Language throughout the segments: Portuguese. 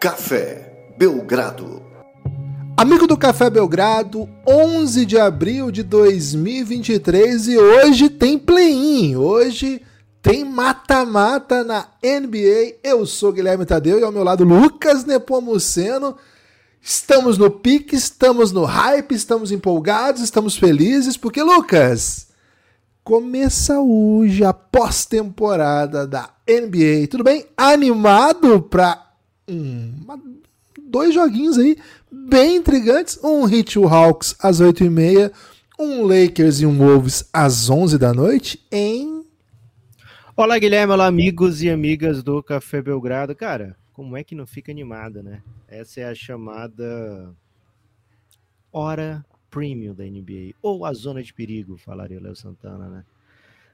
Café Belgrado. Amigo do Café Belgrado, 11 de abril de 2023 e hoje tem play-in. Hoje tem mata-mata na NBA. Eu sou Guilherme Tadeu e ao meu lado Lucas Nepomuceno. Estamos no pique, estamos no hype, estamos empolgados, estamos felizes, porque, Lucas, começa hoje a pós-temporada da NBA. Tudo bem? Animado para um, dois joguinhos aí bem intrigantes. Um Heat Hawks às 8h30, um Lakers e um Wolves às 11 da noite em... Olá, Guilherme. Olá, amigos e amigas do Café Belgrado. Cara, como é que não fica animada, né? Essa é a chamada hora premium da NBA, ou a zona de perigo, falaria o Léo Santana, né?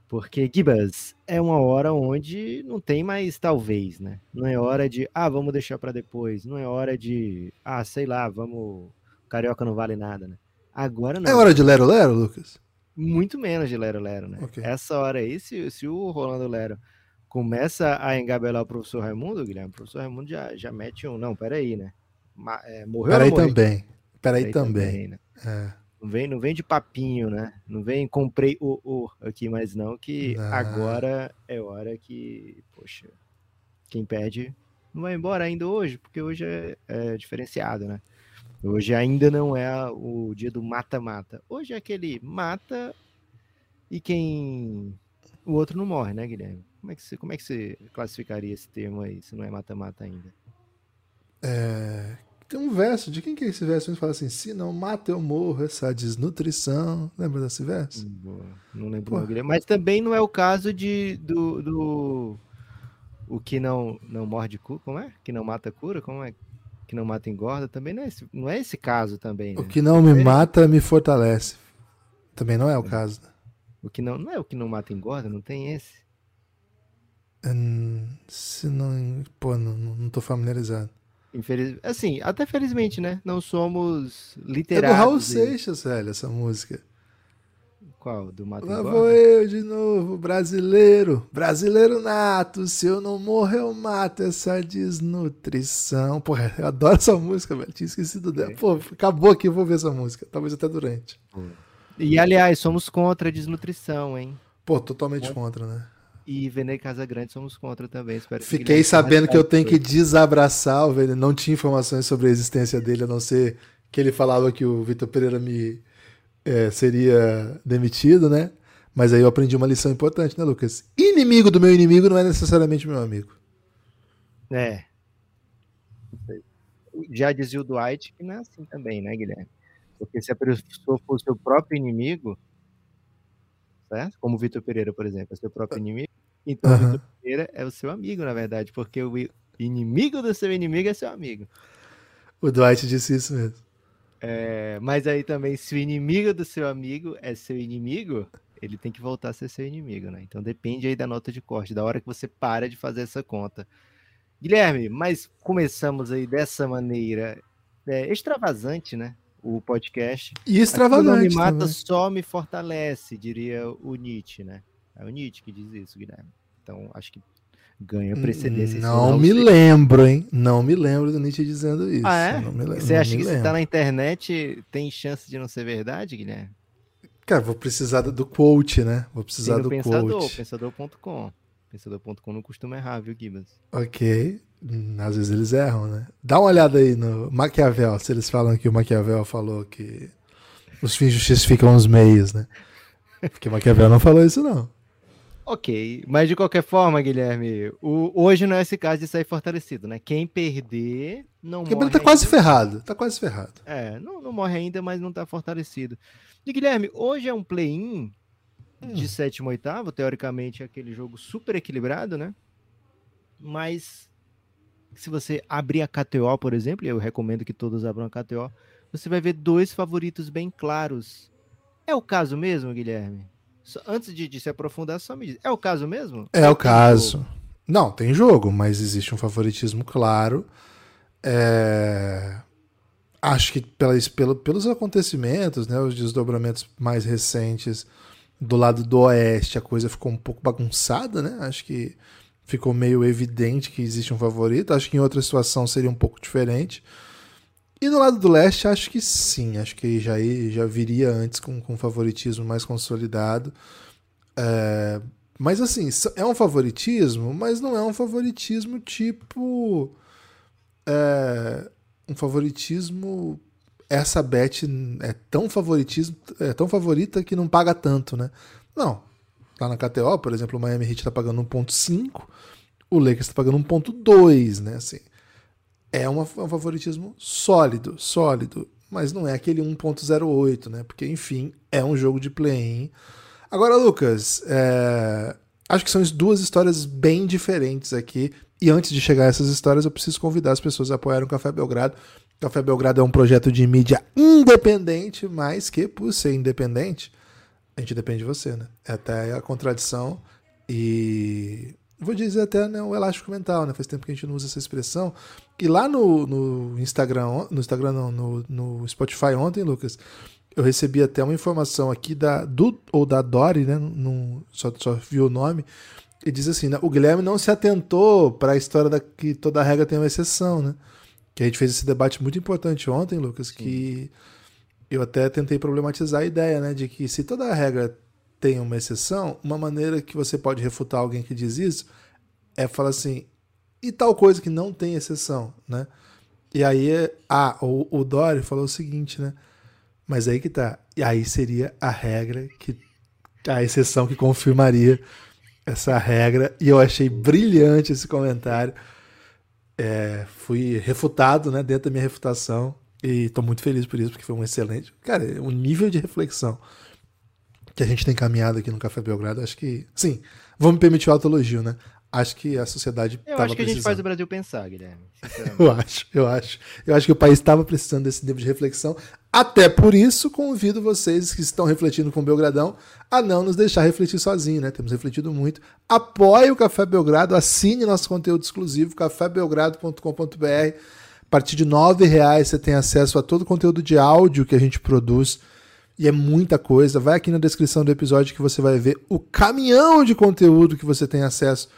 Porque, Gibas, é uma hora onde não tem mais talvez, né? Não é hora de, ah, vamos deixar para depois. Não é hora de, ah, sei lá, vamos. Carioca não vale nada, né? Agora não. É hora de Lero Lero, Lucas? Muito menos de Lero Lero, né? Okay. Essa hora aí, se, se o Rolando Lero começa a engabelar o professor Raimundo, Guilherme, o professor Raimundo já, já mete um, não, peraí, né? Ma, é, morreu Peraí também. Peraí, peraí também. também né? é. Não vem, não vem de papinho, né? Não vem comprei o, o aqui, mas não que agora é hora que, poxa, quem perde não vai embora ainda hoje, porque hoje é, é diferenciado, né? Hoje ainda não é o dia do mata-mata. Hoje é aquele mata e quem o outro não morre, né, Guilherme? Como é que você, como é que você classificaria esse termo aí, se não é mata-mata ainda? É, tem um verso, de quem que é esse verso? Ele fala assim: se não mata, eu morro, essa desnutrição. Lembra desse verso? Não lembro, não, mas também não é o caso de do, do o que não não morde cura, como é? Que não mata cura, como é? Que não mata engorda, também não é esse, não é esse caso também. Né? O que não me mata me fortalece. Também não é o é. caso. O que não, não é o que não mata engorda, não tem esse. Hum, se não, pô, não, não tô familiarizado. Infeliz... Assim, até felizmente, né? Não somos literados. É do Raul Seixas, velho, essa música. Qual? Do Mato Lá vou eu de novo, brasileiro. Brasileiro nato. Se eu não morrer, eu mato essa desnutrição. Porra, eu adoro essa música, velho. Tinha esquecido dela. Pô, acabou aqui, eu vou ver essa música. Talvez até durante. E, aliás, somos contra a desnutrição, hein? Pô, totalmente contra, né? E Vene Casagrande somos contra também. Espero Fiquei sabendo que eu tenho que desabraçar o Vene. Não tinha informações sobre a existência dele, a não ser que ele falava que o Vitor Pereira me é, seria demitido, né? Mas aí eu aprendi uma lição importante, né, Lucas? Inimigo do meu inimigo não é necessariamente meu amigo. É. Já dizia o Dwight que não é assim também, né, Guilherme? Porque se a pessoa for o seu próprio inimigo, certo? Como o Vitor Pereira, por exemplo, é seu próprio inimigo, então uhum. o Vitor Pereira é o seu amigo, na verdade, porque o inimigo do seu inimigo é seu amigo. O Dwight disse isso mesmo. É, mas aí também, se o inimigo do seu amigo é seu inimigo, ele tem que voltar a ser seu inimigo, né? Então depende aí da nota de corte, da hora que você para de fazer essa conta. Guilherme, mas começamos aí dessa maneira é, extravasante, né? O podcast. E extravagante. Não me mata, também. só me fortalece, diria o Nietzsche, né? É o Nietzsche que diz isso, Guilherme. Então, acho que ganha precedência. Não me lembro, hein? Não me lembro do Nietzsche dizendo isso. Ah, é? Lembro, Você acha que lembro. se tá na internet tem chance de não ser verdade, Guilherme? Cara, vou precisar do quote, né? Vou precisar do pensador, quote. Pensador.com. Pensador.com não costuma errar, viu, Gibas? Ok. Hum, às vezes eles erram, né? Dá uma olhada aí no Maquiavel, se eles falam que o Maquiavel falou que os fins justificam os meios, né? Porque Maquiavel não falou isso, não. Ok, mas de qualquer forma, Guilherme, o, hoje não é esse caso de sair fortalecido, né? Quem perder não Quem morre. tá quase ferrado, tá quase ferrado. É, não, não morre ainda, mas não tá fortalecido. E Guilherme, hoje é um play-in hum. de sétimo oitavo, teoricamente é aquele jogo super equilibrado, né? Mas se você abrir a KTO, por exemplo, e eu recomendo que todos abram a KTO, você vai ver dois favoritos bem claros. É o caso mesmo, Guilherme? Antes de, de se aprofundar, só me diz. É o caso mesmo? É o caso. Jogo? Não, tem jogo, mas existe um favoritismo claro. É... Acho que pelas, pelo, pelos acontecimentos, né, os desdobramentos mais recentes do lado do oeste, a coisa ficou um pouco bagunçada, né? Acho que ficou meio evidente que existe um favorito. Acho que em outra situação seria um pouco diferente. E no lado do leste, acho que sim. Acho que já, já viria antes com, com favoritismo mais consolidado. É, mas assim, é um favoritismo, mas não é um favoritismo tipo. É, um favoritismo. Essa bet é tão favoritismo, é tão favorita que não paga tanto, né? Não. Lá na KTO, por exemplo, o Miami Heat está pagando 1.5, o Lakers está pagando 1.2, né? Assim, é é um favoritismo sólido, sólido, mas não é aquele 1.08, né? Porque, enfim, é um jogo de play-in. Agora, Lucas, é... acho que são duas histórias bem diferentes aqui. E antes de chegar a essas histórias, eu preciso convidar as pessoas a apoiarem o Café Belgrado. O Café Belgrado é um projeto de mídia independente, mas que, por ser independente, a gente depende de você, né? É até a contradição e vou dizer até né, o elástico mental, né? Faz tempo que a gente não usa essa expressão. E lá no, no Instagram, no Instagram não, no, no Spotify ontem, Lucas, eu recebi até uma informação aqui da do ou da Dori, né? No, só, só viu o nome. E diz assim, né, o Guilherme não se atentou para a história da que toda regra tem uma exceção, né? Que a gente fez esse debate muito importante ontem, Lucas, Sim. que eu até tentei problematizar a ideia, né, de que se toda regra tem uma exceção, uma maneira que você pode refutar alguém que diz isso é falar assim, e tal coisa que não tem exceção, né? E aí, ah, o, o Dory falou o seguinte, né? Mas aí que tá. E aí seria a regra que. A exceção que confirmaria essa regra. E eu achei brilhante esse comentário. É, fui refutado, né? Dentro da minha refutação. E tô muito feliz por isso, porque foi um excelente. Cara, um nível de reflexão que a gente tem caminhado aqui no Café Belgrado, acho que. Sim, vamos permitir o autoelogio, né? Acho que a sociedade. Eu acho que a gente faz o Brasil pensar, Guilherme. eu acho, eu acho. Eu acho que o país estava precisando desse nível de reflexão. Até por isso, convido vocês que estão refletindo com o Belgradão a não nos deixar refletir sozinho, né? Temos refletido muito. Apoie o Café Belgrado, assine nosso conteúdo exclusivo, cafébelgrado.com.br. A partir de R$ reais você tem acesso a todo o conteúdo de áudio que a gente produz e é muita coisa. Vai aqui na descrição do episódio que você vai ver o caminhão de conteúdo que você tem acesso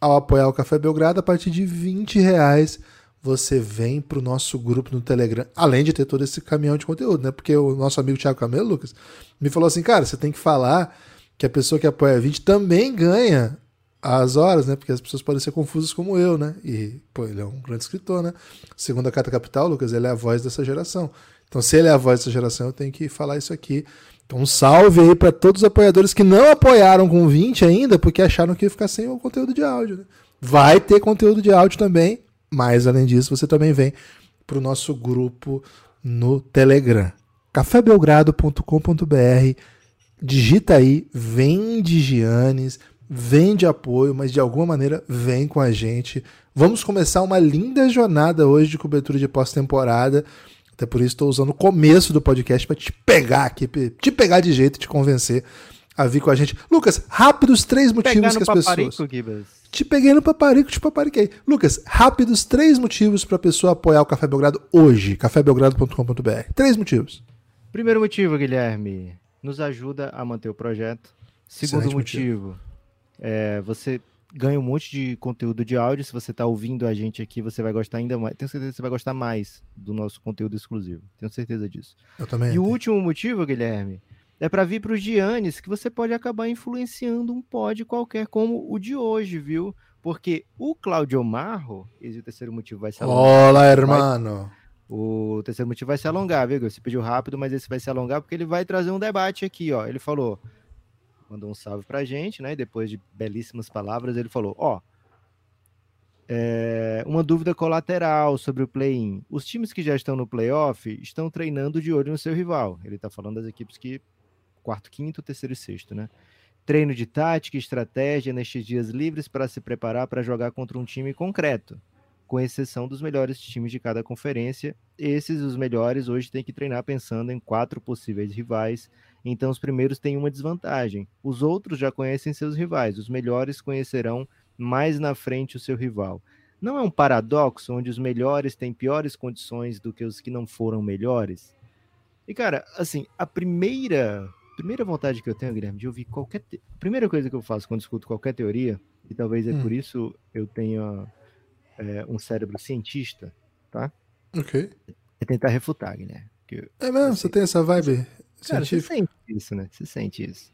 ao apoiar o Café Belgrado. A partir de 20 reais você vem para o nosso grupo no Telegram, além de ter todo esse caminhão de conteúdo, né? Porque o nosso amigo Thiago Camelo, Lucas, me falou assim, cara, você tem que falar que a pessoa que apoia 20 também ganha as horas, né? Porque as pessoas podem ser confusas como eu, né? E, pô, ele é um grande escritor, né? Segundo a Carta Capital, Lucas, ele é a voz dessa geração. Então, se ele é a voz dessa geração, eu tenho que falar isso aqui. Então, um salve aí para todos os apoiadores que não apoiaram com 20 ainda, porque acharam que ia ficar sem o conteúdo de áudio. Né? Vai ter conteúdo de áudio também, mas além disso, você também vem para o nosso grupo no Telegram. cafébelgrado.com.br Digita aí, vem de Giannis, vem de apoio, mas de alguma maneira vem com a gente. Vamos começar uma linda jornada hoje de cobertura de pós-temporada. Até por isso estou usando o começo do podcast para te pegar aqui, te pegar de jeito, te convencer a vir com a gente. Lucas, rápidos três motivos que as pessoas. Te peguei no paparico, te papariquei. Lucas, rápidos três motivos para a pessoa apoiar o Café Belgrado hoje. cafébelgrado.com.br. Três motivos. Primeiro motivo, Guilherme, nos ajuda a manter o projeto. Segundo motivo, motivo. É, você ganha um monte de conteúdo de áudio. Se você está ouvindo a gente aqui, você vai gostar ainda mais. Tenho certeza que você vai gostar mais do nosso conteúdo exclusivo. Tenho certeza disso. Eu também. E o último motivo, Guilherme, é para vir para os Giannis, que você pode acabar influenciando um pod qualquer, como o de hoje, viu? Porque o Claudio Marro, esse é o terceiro motivo vai se alongar. Olá, hermano! Vai, o terceiro motivo vai se alongar, viu? Você pediu rápido, mas esse vai se alongar porque ele vai trazer um debate aqui, ó. Ele falou: mandou um salve pra gente, né? E depois de belíssimas palavras, ele falou: Ó, é, uma dúvida colateral sobre o play-in. Os times que já estão no playoff estão treinando de olho no seu rival. Ele tá falando das equipes que. Quarto, quinto, terceiro e sexto, né? Treino de tática e estratégia nestes dias livres para se preparar para jogar contra um time concreto, com exceção dos melhores times de cada conferência. Esses, os melhores, hoje têm que treinar pensando em quatro possíveis rivais então os primeiros têm uma desvantagem. Os outros já conhecem seus rivais. Os melhores conhecerão mais na frente o seu rival. Não é um paradoxo onde os melhores têm piores condições do que os que não foram melhores? E cara, assim, a primeira primeira vontade que eu tenho, Guilherme, de ouvir qualquer te... primeira coisa que eu faço quando escuto qualquer teoria e talvez é Hum. por isso eu tenha é, um cérebro cientista, tá? Ok. É tentar refutar, Guilherme. É mesmo, você tem essa vibe cara, você sente isso, né? Você sente isso.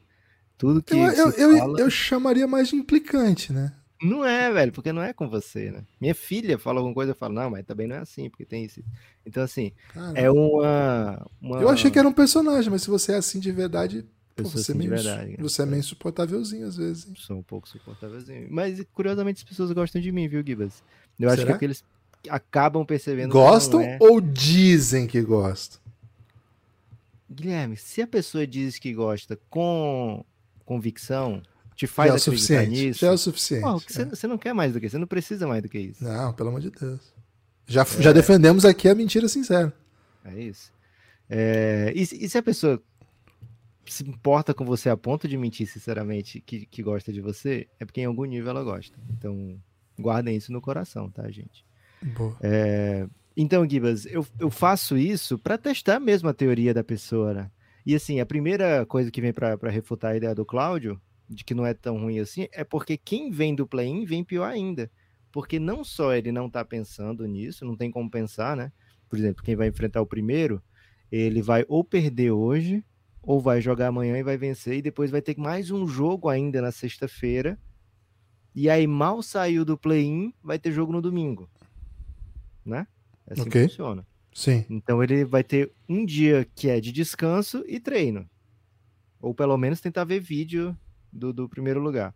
Tudo que Eu, eu, se eu, fala... eu chamaria mais de implicante, né? Não é, velho, porque não é com você, né? Minha filha fala alguma coisa, eu falo, não, mas também não é assim, porque tem isso. Então, assim, Cara, é uma. uma Eu achei que era um personagem, mas se você é assim de verdade, pô, você, é assim meio, verdade, cara. você é meio insuportávelzinho às vezes. hein? Sou um pouco suportávelzinho. Mas, curiosamente, as pessoas gostam de mim, viu, Gibas? Eu acho que Será? é acabam percebendo. Gostam é. ou dizem que gostam? Guilherme, se a pessoa diz que gosta com convicção, te faz já é o acreditar suficiente. nisso. Já é o suficiente. Pô, você, é. você não quer mais do que isso, você não precisa mais do que isso. Não, pelo amor de Deus. Já, já defendemos aqui a mentira sincera. É isso. É, e, se- e se a pessoa se importa com você a ponto de mentir sinceramente que, que gosta de você, é porque em algum nível ela gosta. Então, guardem isso no coração, tá, gente? Boa. Então, Gibas, eu, eu faço isso para testar mesmo a teoria da pessoa, né? E assim, a primeira coisa que vem para refutar a ideia do Cláudio, de que não é tão ruim assim, é porque quem vem do play-in vem pior ainda. Porque não só ele não tá pensando nisso, não tem como pensar, né? Por exemplo, quem vai enfrentar o primeiro, ele vai ou perder hoje, ou vai jogar amanhã e vai vencer, e depois vai ter mais um jogo ainda na sexta-feira. E aí, mal saiu do play-in, vai ter jogo no domingo. Né? É assim Ok. que funciona. Sim. Então ele vai ter um dia que é de descanso e treino. Ou pelo menos tentar ver vídeo do, do primeiro lugar.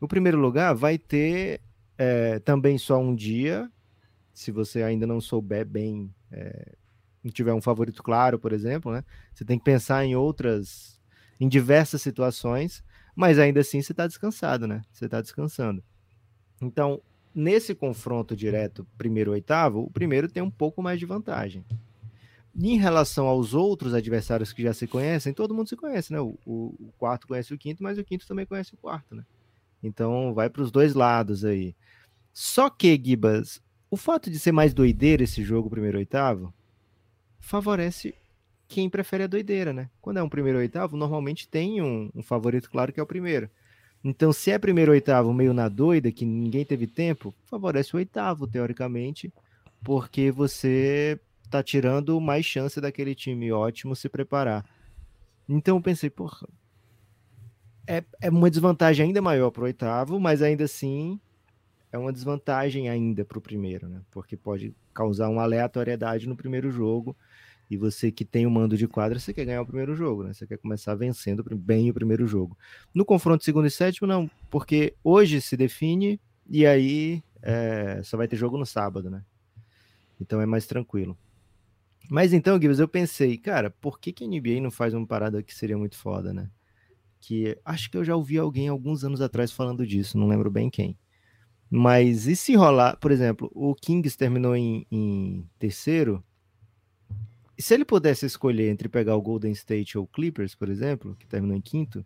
O primeiro lugar vai ter é, também só um dia. Se você ainda não souber bem, é, não tiver um favorito claro, por exemplo, né? Você tem que pensar em outras, em diversas situações, mas ainda assim você está descansado, né? Você está descansando. Então, nesse confronto direto primeiro oitavo, o primeiro tem um pouco mais de vantagem. Em relação aos outros adversários que já se conhecem, todo mundo se conhece, né? O, o- quarto conhece o quinto, mas o quinto também conhece o quarto, né? Então vai para os dois lados aí. Só que, Gibas, o fato de ser mais doideira esse jogo, primeiro oitavo, favorece quem prefere a doideira, né? Quando é um primeiro oitavo, normalmente tem um, um favorito claro que é o primeiro. Então, se é primeiro oitavo meio na doida, que ninguém teve tempo, favorece o oitavo, teoricamente, porque você tá tirando mais chance daquele time ótimo se preparar. Então eu pensei, porra, é, é uma desvantagem ainda maior pro oitavo, mas ainda assim é uma desvantagem ainda pro primeiro, né? Porque pode causar uma aleatoriedade no primeiro jogo. E você que tem o mando de quadra, você quer ganhar o primeiro jogo, né? Você quer começar vencendo bem o primeiro jogo. No confronto segundo e sétimo, não, porque hoje se define e aí é, só vai ter jogo no sábado, né? Então é mais tranquilo. Mas então, Gibbs, eu pensei, cara, por que, que a NBA não faz uma parada que seria muito foda, né? Que acho que eu já ouvi alguém alguns anos atrás falando disso, não lembro bem quem. Mas e se rolar, por exemplo, o Kings terminou em, em terceiro, se ele pudesse escolher entre pegar o Golden State ou o Clippers, por exemplo, que terminou em quinto,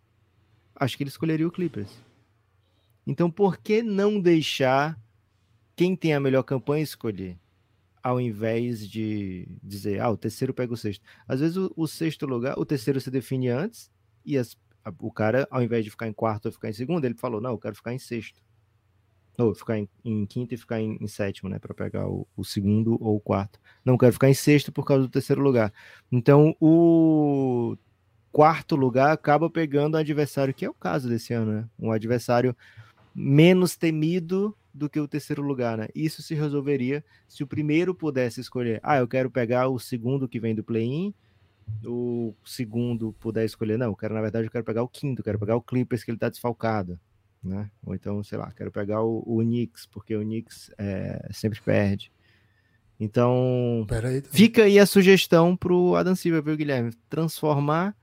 acho que ele escolheria o Clippers. Então, por que não deixar quem tem a melhor campanha escolher? Ao invés de dizer, ah, o terceiro pega o sexto. Às vezes o, o sexto lugar, o terceiro se define antes, e as- a- o cara, ao invés de ficar em quarto ou ficar em segundo, ele falou, não, eu quero ficar em sexto. Ou ficar em, em quinto e ficar em, em sétimo, né? Para pegar o, o segundo ou o quarto. Não quero ficar em sexto por causa do terceiro lugar. Então, o quarto lugar acaba pegando o adversário, que é o caso desse ano, né? Um adversário menos temido do que o terceiro lugar, né? Isso se resolveria se o primeiro pudesse escolher, ah, eu quero pegar o segundo que vem do play-in, o segundo puder escolher, não, eu quero, na verdade, eu quero pegar o quinto, eu quero pegar o Clippers que ele tá desfalcado, né? Ou então, sei lá, quero pegar o, o Knicks, porque o Knicks é, sempre perde. Então, aí. Fica aí a sugestão pro Adam Silva, viu, Guilherme? Transformar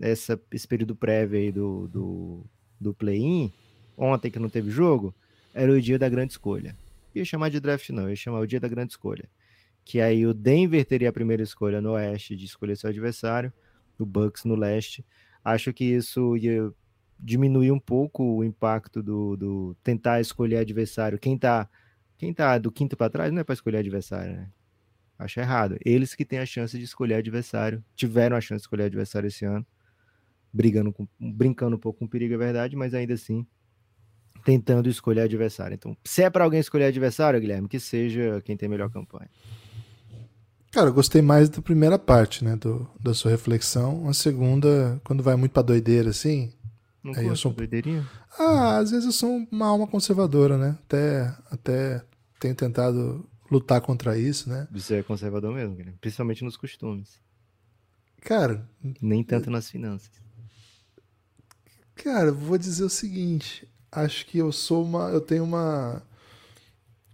essa, esse período prévio aí do, do, do play-in, ontem que não teve jogo, era o dia da grande escolha. Ia chamar de draft, não, ia chamar o dia da grande escolha. Que aí o Denver teria a primeira escolha no oeste de escolher seu adversário, o Bucks no leste. Acho que isso ia diminuir um pouco o impacto do, do tentar escolher adversário. Quem tá, quem tá do quinto para trás não é para escolher adversário, né? Acho errado. Eles que têm a chance de escolher adversário, tiveram a chance de escolher adversário esse ano, brigando com, brincando um pouco com perigo, é verdade, mas ainda assim tentando escolher adversário. Então, se é para alguém escolher adversário, Guilherme, que seja quem tem melhor campanha. Cara, eu gostei mais da primeira parte, né, do, da sua reflexão. A segunda, quando vai muito pra doideira, assim... Não aí eu sou... doideirinha? Ah, às vezes eu sou uma alma conservadora, né? Até, até tenho tentado lutar contra isso, né? Você é conservador mesmo, Guilherme. Principalmente nos costumes. Cara... Nem tanto nas finanças. Cara, vou dizer o seguinte. Acho que eu sou uma... Eu tenho uma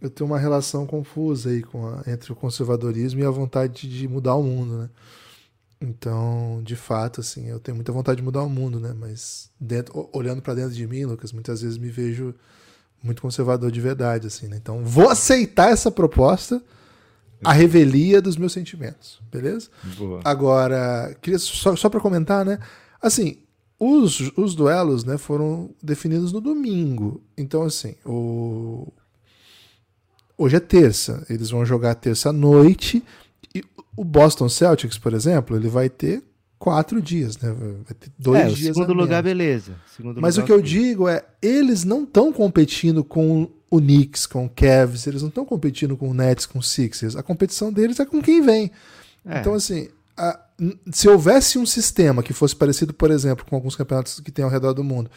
eu tenho uma relação confusa aí com a, entre o conservadorismo e a vontade de mudar o mundo, né? Então, de fato, assim, eu tenho muita vontade de mudar o mundo, né? Mas dentro, olhando para dentro de mim, Lucas, muitas vezes me vejo muito conservador de verdade, assim, né? Então, vou aceitar essa proposta, a revelia dos meus sentimentos, beleza? Boa. Agora, queria só, só para comentar, né? Assim, os, os duelos, né, foram definidos no domingo. Então, assim, o, Hoje é terça, eles vão jogar terça noite e o Boston Celtics, por exemplo, ele vai ter quatro dias, né? Vai ter dois é, dias. Segundo lugar, beleza. Segundo Mas lugar, o que eu digo é, eles não estão competindo com o Knicks, com o Cavs, eles não estão competindo com o Nets, com o Sixers. A competição deles é com quem vem. É. Então, assim, a, se houvesse um sistema que fosse parecido, por exemplo, com alguns campeonatos que tem ao redor do mundo,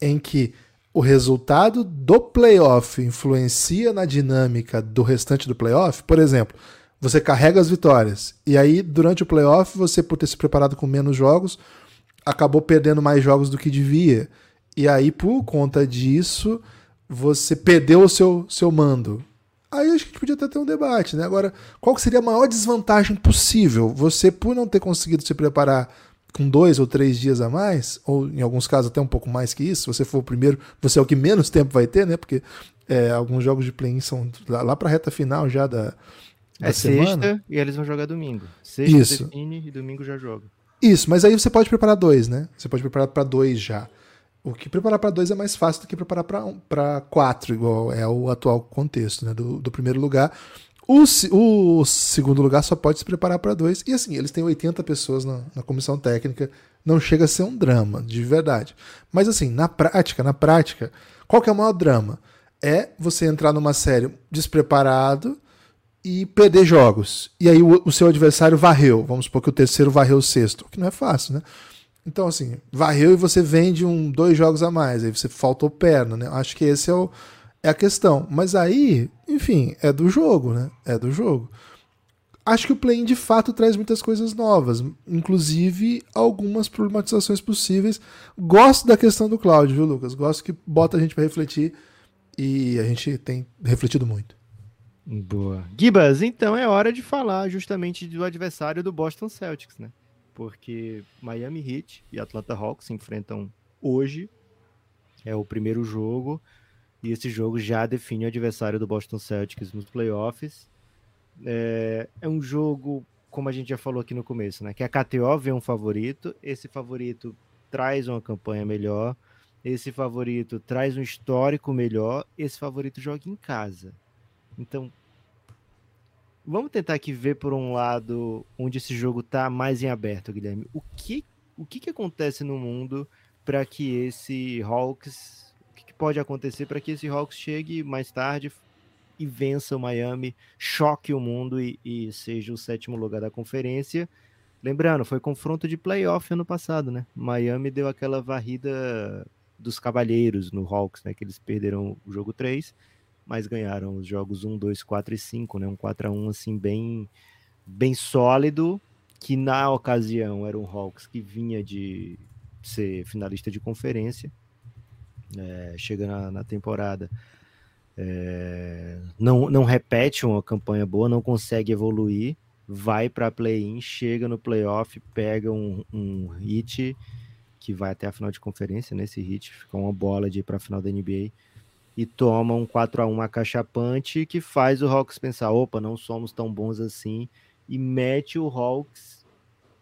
em que o resultado do playoff influencia na dinâmica do restante do playoff, por exemplo, você carrega as vitórias e aí durante o playoff você por ter se preparado com menos jogos acabou perdendo mais jogos do que devia e aí por conta disso você perdeu o seu, seu mando. Aí acho que a gente podia até ter um debate, né? Agora, qual seria a maior desvantagem possível? Você, por não ter conseguido se preparar com dois ou três dias a mais, ou em alguns casos até um pouco mais que isso, se você for o primeiro, você é o que menos tempo vai ter, né? Porque é, alguns jogos de play-in são lá, lá para a reta final já da, da é semana. sexta e eles vão jogar domingo. Sexta isso. define e domingo já joga. Isso, mas aí você pode preparar dois, né? Você pode preparar para dois já. O que preparar para dois é mais fácil do que preparar para quatro, igual é o atual contexto, né? Do, do primeiro lugar. O, o, segundo lugar só pode se preparar para dois. E assim, eles têm 80 pessoas na, na, comissão técnica. Não chega a ser um drama, de verdade. Mas assim, na prática, na prática, qual que é o maior drama? É você entrar numa série despreparado e perder jogos. E aí o, o seu adversário varreu. Vamos supor que o terceiro varreu o sexto. Que não é fácil, né? Então, assim, varreu e você vende um, dois jogos a mais. Aí você faltou perna, né? Acho que esse é o é a questão. Mas aí, enfim, é do jogo, né? É do jogo. Acho que o play-in de fato traz muitas coisas novas, inclusive algumas problematizações possíveis. Gosto da questão do Cláudio, viu, Lucas? Gosto que bota a gente para refletir e a gente tem refletido muito. Boa. Gibas, então é hora de falar justamente do adversário do Boston Celtics, né? Porque Miami Heat e Atlanta Hawks se enfrentam hoje. É o primeiro jogo. E esse jogo já define o adversário do Boston Celtics nos playoffs. É, é um jogo, como a gente já falou aqui no começo, né? Que a KTO vê um favorito, esse favorito traz uma campanha melhor, esse favorito traz um histórico melhor, esse favorito joga em casa. Então, vamos tentar aqui ver por um lado onde esse jogo tá mais em aberto, Guilherme. O que, o que, que acontece no mundo para que esse Hawks pode acontecer para que esse Hawks chegue mais tarde e vença o Miami, choque o mundo e, e, seja o sétimo lugar da conferência. Lembrando, foi confronto de playoff ano passado, né? Miami deu aquela varrida dos cavalheiros no Hawks, né? Que eles perderam o jogo 3, mas ganharam os jogos 1, 2, 4 e 5, né? Um 4 a 1 assim bem bem sólido, que na ocasião era um Hawks que vinha de ser finalista de conferência é, chega na, na temporada, é, não, não repete uma campanha boa, não consegue evoluir, vai para play-in, chega no playoff, pega um, um hit que vai até a final de conferência, nesse né, hit, fica uma bola de ir para a final da NBA e toma um 4 a 1 acachapante que faz o Hawks pensar, opa, não somos tão bons assim e mete o Hawks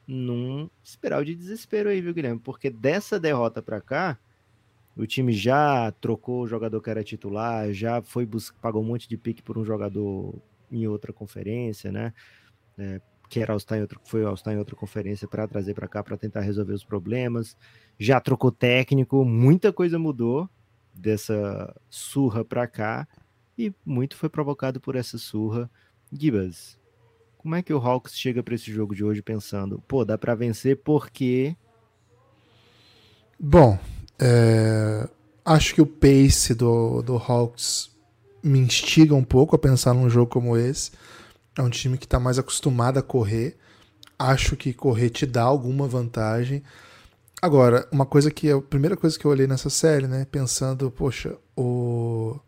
num espiral de desespero aí, viu, Guilherme? Porque dessa derrota para cá, o time já trocou o jogador que era titular, já foi buscar, pagou um monte de pique por um jogador em outra conferência, né? É, que era em foi All-Star em outra conferência para trazer para cá para tentar resolver os problemas. Já trocou técnico, muita coisa mudou dessa surra para cá e muito foi provocado por essa surra. Gibas, como é que o Hawks chega para esse jogo de hoje pensando, pô, dá para vencer porque Bom, é... acho que o pace do, do Hawks me instiga um pouco a pensar num jogo como esse. É um time que está mais acostumado a correr. Acho que correr te dá alguma vantagem. Agora, uma coisa que é a primeira coisa que eu olhei nessa série, né? Pensando, poxa, o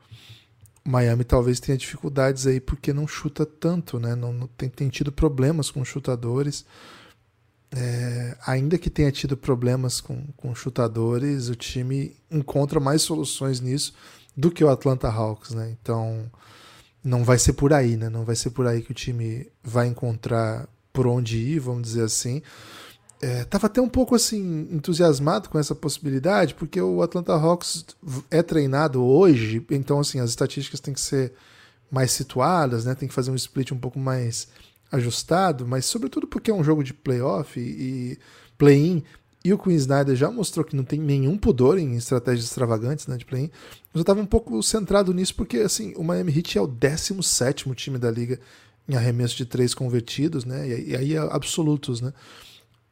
Miami talvez tenha dificuldades aí porque não chuta tanto, né? Não, não tem, tem tido problemas com chutadores. É, ainda que tenha tido problemas com, com chutadores, o time encontra mais soluções nisso do que o Atlanta Hawks, né? Então não vai ser por aí, né? Não vai ser por aí que o time vai encontrar por onde ir, vamos dizer assim. É, tava até um pouco assim entusiasmado com essa possibilidade, porque o Atlanta Hawks é treinado hoje, então assim as estatísticas têm que ser mais situadas, né? Tem que fazer um split um pouco mais ajustado, mas sobretudo porque é um jogo de playoff e, e play-in, e o Queen Snyder já mostrou que não tem nenhum pudor em estratégias extravagantes né, de play-in. Mas eu estava um pouco centrado nisso porque assim, o Miami Heat é o 17 time da liga em arremesso de três convertidos, né? E, aí é absolutos, né?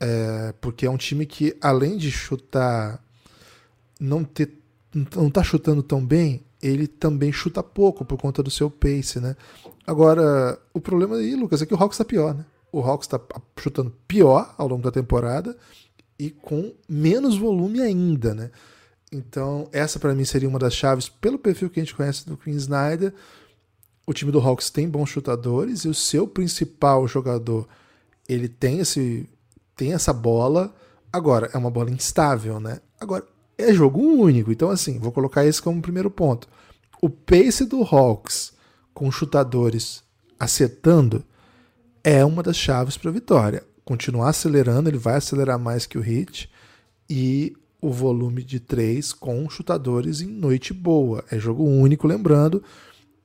É, porque é um time que, além de chutar, não ter, não tá chutando tão bem, ele também chuta pouco por conta do seu pace, né? Agora, o problema aí, Lucas, é que o Hawks está pior, né? O Hawks está chutando pior ao longo da temporada e com menos volume ainda, né? Então, essa para mim seria uma das chaves, pelo perfil que a gente conhece do Queen Snyder. O time do Hawks tem bons chutadores e o seu principal jogador, ele tem esse tem essa bola. Agora, é uma bola instável, né? Agora, é jogo único, então assim, vou colocar esse como primeiro ponto. O pace do Hawks com chutadores acertando é uma das chaves para a vitória. Continuar acelerando, ele vai acelerar mais que o Hit e o volume de três com chutadores em noite boa. É jogo único, lembrando,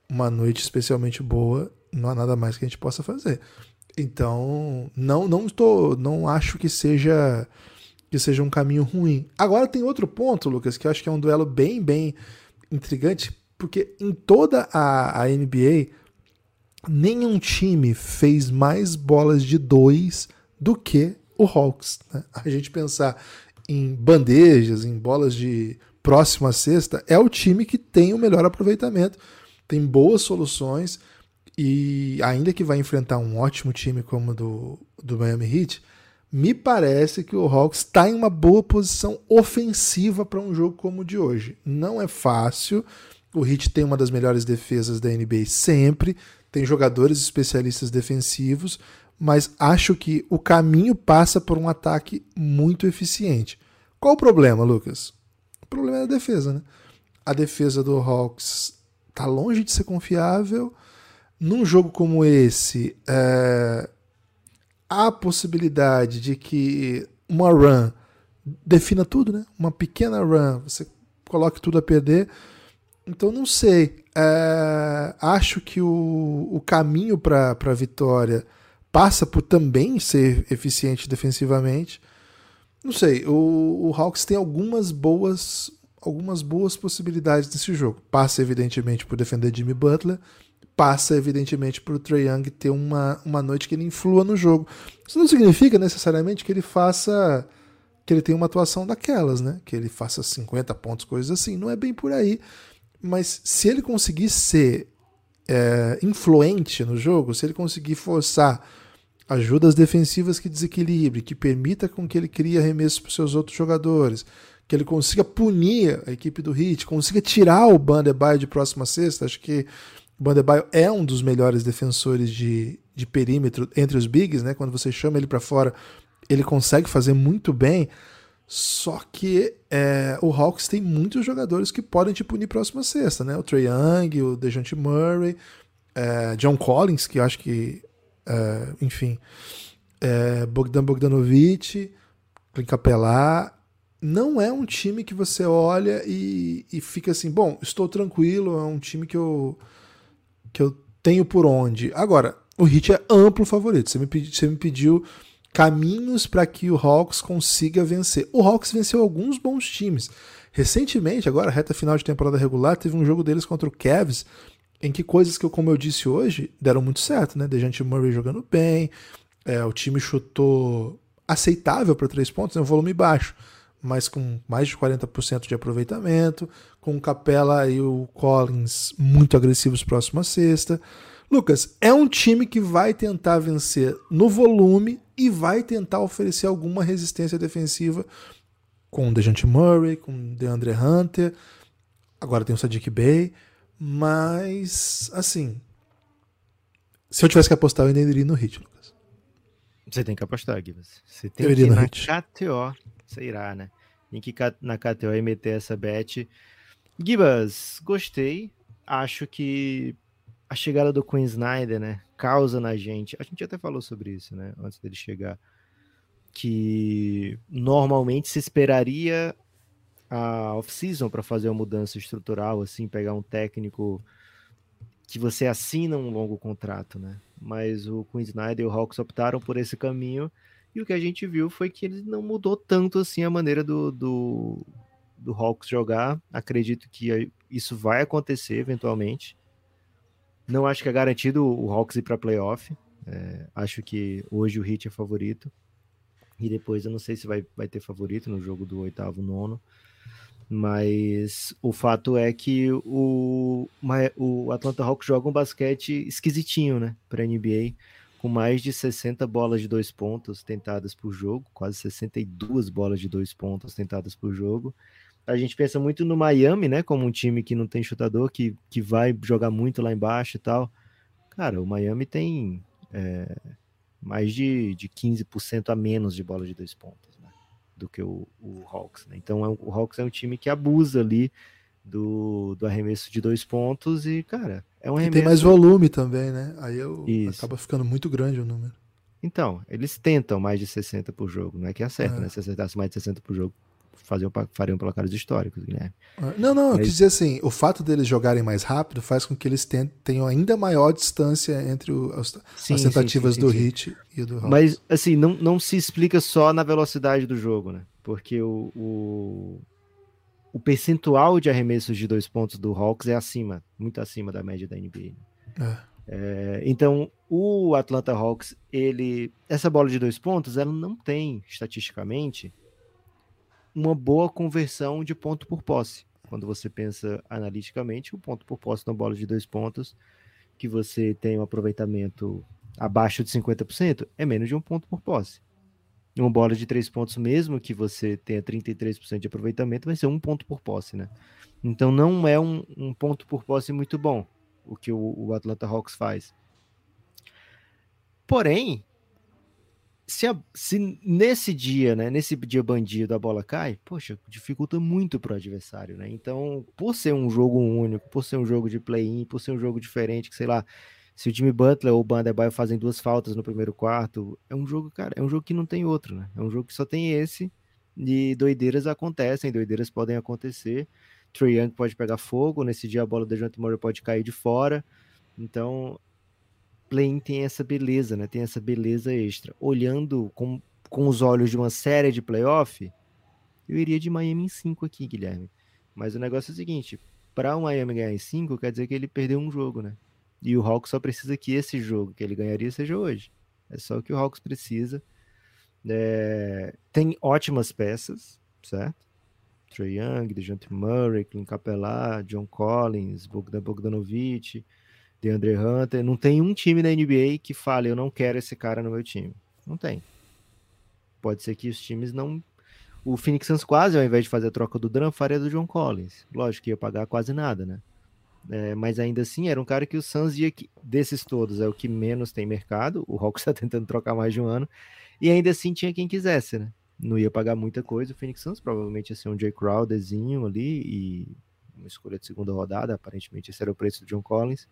uma noite especialmente boa, não há nada mais que a gente possa fazer. Então, não não estou, não acho que seja que seja um caminho ruim. Agora tem outro ponto, Lucas, que eu acho que é um duelo bem bem intrigante porque em toda a, a NBA, nenhum time fez mais bolas de dois do que o Hawks. Né? A gente pensar em bandejas, em bolas de próxima cesta, é o time que tem o melhor aproveitamento, tem boas soluções e ainda que vai enfrentar um ótimo time como o do, do Miami Heat, me parece que o Hawks está em uma boa posição ofensiva para um jogo como o de hoje. Não é fácil, o Heat tem uma das melhores defesas da NBA sempre, tem jogadores especialistas defensivos, mas acho que o caminho passa por um ataque muito eficiente. Qual o problema, Lucas? O problema é a defesa, né? A defesa do Hawks está longe de ser confiável. Num jogo como esse, é... há a possibilidade de que uma run defina tudo, né? Uma pequena run, você coloque tudo a perder. Então não sei. É, acho que o, o caminho para a vitória passa por também ser eficiente defensivamente. Não sei, o, o Hawks tem algumas boas algumas boas possibilidades nesse jogo. Passa evidentemente por defender Jimmy Butler, passa evidentemente por Trey Young ter uma, uma noite que ele influa no jogo. Isso não significa necessariamente que ele faça que ele tenha uma atuação daquelas, né? Que ele faça 50 pontos, coisas assim. Não é bem por aí. Mas se ele conseguir ser é, influente no jogo, se ele conseguir forçar ajudas defensivas que desequilibre, que permita com que ele crie arremessos para seus outros jogadores, que ele consiga punir a equipe do Heat, consiga tirar o Bandebaio de próxima sexta, acho que o Bandebaio é um dos melhores defensores de, de perímetro entre os bigs, né? Quando você chama ele para fora, ele consegue fazer muito bem. Só que é, o Hawks tem muitos jogadores que podem te punir próxima sexta, né? O Trey Young, o Dejounte Murray, é, John Collins, que acho que, é, enfim, é, Bogdan Bogdanovic, Clint Capelá. Não é um time que você olha e, e fica assim, bom, estou tranquilo, é um time que eu, que eu tenho por onde. Agora, o Hit é amplo favorito. Você me, pedi, você me pediu caminhos para que o Hawks consiga vencer. O Hawks venceu alguns bons times. Recentemente, agora, reta final de temporada regular, teve um jogo deles contra o Cavs, em que coisas que, como eu disse hoje, deram muito certo, né? Dejante Murray jogando bem, é, o time chutou aceitável para três pontos, é um volume baixo, mas com mais de 40% de aproveitamento, com o Capela e o Collins muito agressivos próximo à sexta. Lucas, é um time que vai tentar vencer no volume e vai tentar oferecer alguma resistência defensiva com o Dejante Murray, com o DeAndre Hunter, agora tem o Sadiq Bey, mas assim, se eu tivesse que apostar, eu ainda iria no Hit, Lucas. Você tem que apostar, Guilherme. Você tem eu que ir na hit. KTO, você irá, né? Tem que na KTO e meter essa bet. Gibas, gostei. Acho que a chegada do Queen Snyder, né, causa na gente. A gente até falou sobre isso, né, antes dele chegar, que normalmente se esperaria a off-season para fazer uma mudança estrutural, assim, pegar um técnico que você assina um longo contrato, né? Mas o Queen Snyder e o Hawks optaram por esse caminho e o que a gente viu foi que ele não mudou tanto assim a maneira do, do, do Hawks jogar. Acredito que isso vai acontecer eventualmente. Não acho que é garantido o Hawks ir para playoff. É, acho que hoje o Heat é favorito. E depois eu não sei se vai, vai ter favorito no jogo do oitavo, nono. Mas o fato é que o, o Atlanta Hawks joga um basquete esquisitinho, né? Para NBA, com mais de 60 bolas de dois pontos tentadas por jogo, quase 62 bolas de dois pontos tentadas por jogo a gente pensa muito no Miami, né? Como um time que não tem chutador, que, que vai jogar muito lá embaixo e tal. Cara, o Miami tem é, mais de, de 15% a menos de bola de dois pontos né, do que o, o Hawks. Né? Então é, o Hawks é um time que abusa ali do, do arremesso de dois pontos e, cara, é um. E tem mais volume também, né? Aí eu, acaba ficando muito grande o número. Então, eles tentam mais de 60 por jogo, não é que acerta, é. né? Se acertasse mais de 60 por jogo, faziam, fariam placares históricos, Guilherme. Ah, não, não, Mas... eu quis dizer assim, o fato deles jogarem mais rápido faz com que eles tenham ainda maior distância entre o, as, sim, as, tentativas sim, sim, do hit e do Hawks. Mas, assim, não, não se explica só na velocidade do jogo, né? Porque o, o, o percentual de arremessos de dois pontos do Hawks é acima, muito acima da média da NBA. Né? É. É, então, o Atlanta Hawks, ele, essa bola de dois pontos, ela não tem estatisticamente uma boa conversão de ponto por posse. Quando você pensa analiticamente, o ponto por posse na bola de dois pontos, que você tem um aproveitamento abaixo de 50%, é menos de um ponto por posse. Uma bola de três pontos, mesmo que você tenha 33% de aproveitamento, vai ser um ponto por posse, né? Então não é um, um ponto por posse muito bom o que o, o Atlanta Hawks faz. Porém, se, a, se, nesse dia, né, nesse dia bandido a bola cai, poxa, dificulta muito pro adversário, né? Então, por ser um jogo único, por ser um jogo de play-in, por ser um jogo diferente, que sei lá, se o Jimmy Butler ou o Bandebaio fazem duas faltas no primeiro quarto, é um jogo, cara, é um jogo que não tem outro, né? É um jogo que só tem esse e doideiras acontecem, doideiras podem acontecer. Trey Young pode pegar fogo, nesse dia a bola do Jonathan Murray pode cair de fora. Então, play tem essa beleza, né? Tem essa beleza extra. Olhando com, com os olhos de uma série de playoff, eu iria de Miami em 5 aqui, Guilherme. Mas o negócio é o seguinte: para o Miami ganhar em 5, quer dizer que ele perdeu um jogo, né? E o Hawks só precisa que esse jogo que ele ganharia seja hoje. É só o que o Hawks precisa. É... Tem ótimas peças, certo? Trey Young, DeJounte Murray, Clint Capela, John Collins, Bogdan Bogdanovic, DeAndre Hunter. Não tem um time na NBA que fale, eu não quero esse cara no meu time. Não tem. Pode ser que os times não. O Phoenix Suns quase, ao invés de fazer a troca do Drum, faria do John Collins. Lógico que ia pagar quase nada, né? É, mas ainda assim, era um cara que o Suns ia que, desses todos é o que menos tem mercado. O Hawks está tentando trocar mais de um ano. E ainda assim tinha quem quisesse, né? Não ia pagar muita coisa. O Phoenix Suns provavelmente ia ser um Jay Crowderzinho ali e uma escolha de segunda rodada. Aparentemente esse era o preço do John Collins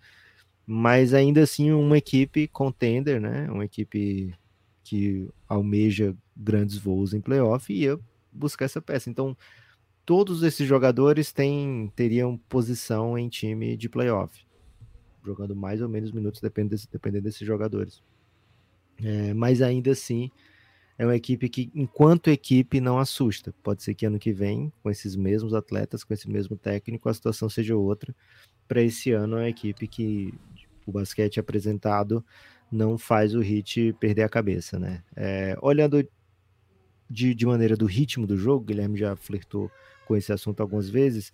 mas ainda assim uma equipe contender, né? Uma equipe que almeja grandes voos em playoff e ia buscar essa peça. Então, todos esses jogadores têm, teriam posição em time de playoff, jogando mais ou menos minutos dependendo, desse, dependendo desses jogadores. É, mas ainda assim, é uma equipe que, enquanto equipe, não assusta. Pode ser que ano que vem, com esses mesmos atletas, com esse mesmo técnico, a situação seja outra. Para esse ano, é uma equipe que o basquete apresentado não faz o Hit perder a cabeça, né? É, olhando de, de maneira do ritmo do jogo, Guilherme já flertou com esse assunto algumas vezes.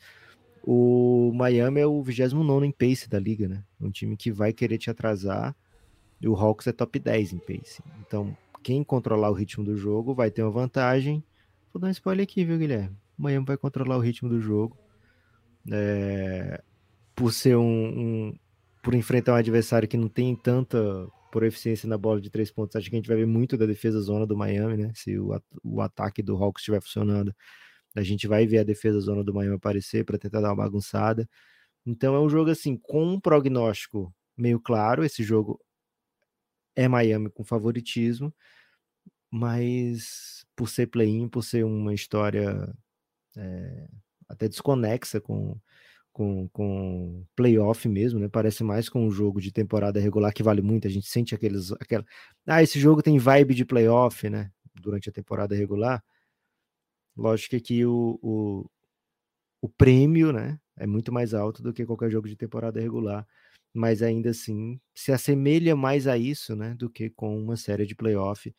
O Miami é o 29 em pace da liga, né? Um time que vai querer te atrasar. E o Hawks é top 10 em pace. Então, quem controlar o ritmo do jogo vai ter uma vantagem. Vou dar um spoiler aqui, viu, Guilherme? O Miami vai controlar o ritmo do jogo. É... Por ser um, um, Por enfrentar um adversário que não tem tanta por eficiência na bola de três pontos, acho que a gente vai ver muito da defesa zona do Miami, né? Se o, o ataque do Hawks estiver funcionando, a gente vai ver a defesa zona do Miami aparecer para tentar dar uma bagunçada. Então é um jogo assim, com um prognóstico meio claro. Esse jogo é Miami com favoritismo, mas por ser play-in, por ser uma história é, até desconexa com, com, com playoff mesmo, né? Parece mais com um jogo de temporada regular que vale muito. A gente sente aqueles. Aquela... Ah, esse jogo tem vibe de playoff, né? Durante a temporada regular. Lógico que aqui o, o, o prêmio, né? É muito mais alto do que qualquer jogo de temporada regular. Mas ainda assim se assemelha mais a isso, né? Do que com uma série de playoff.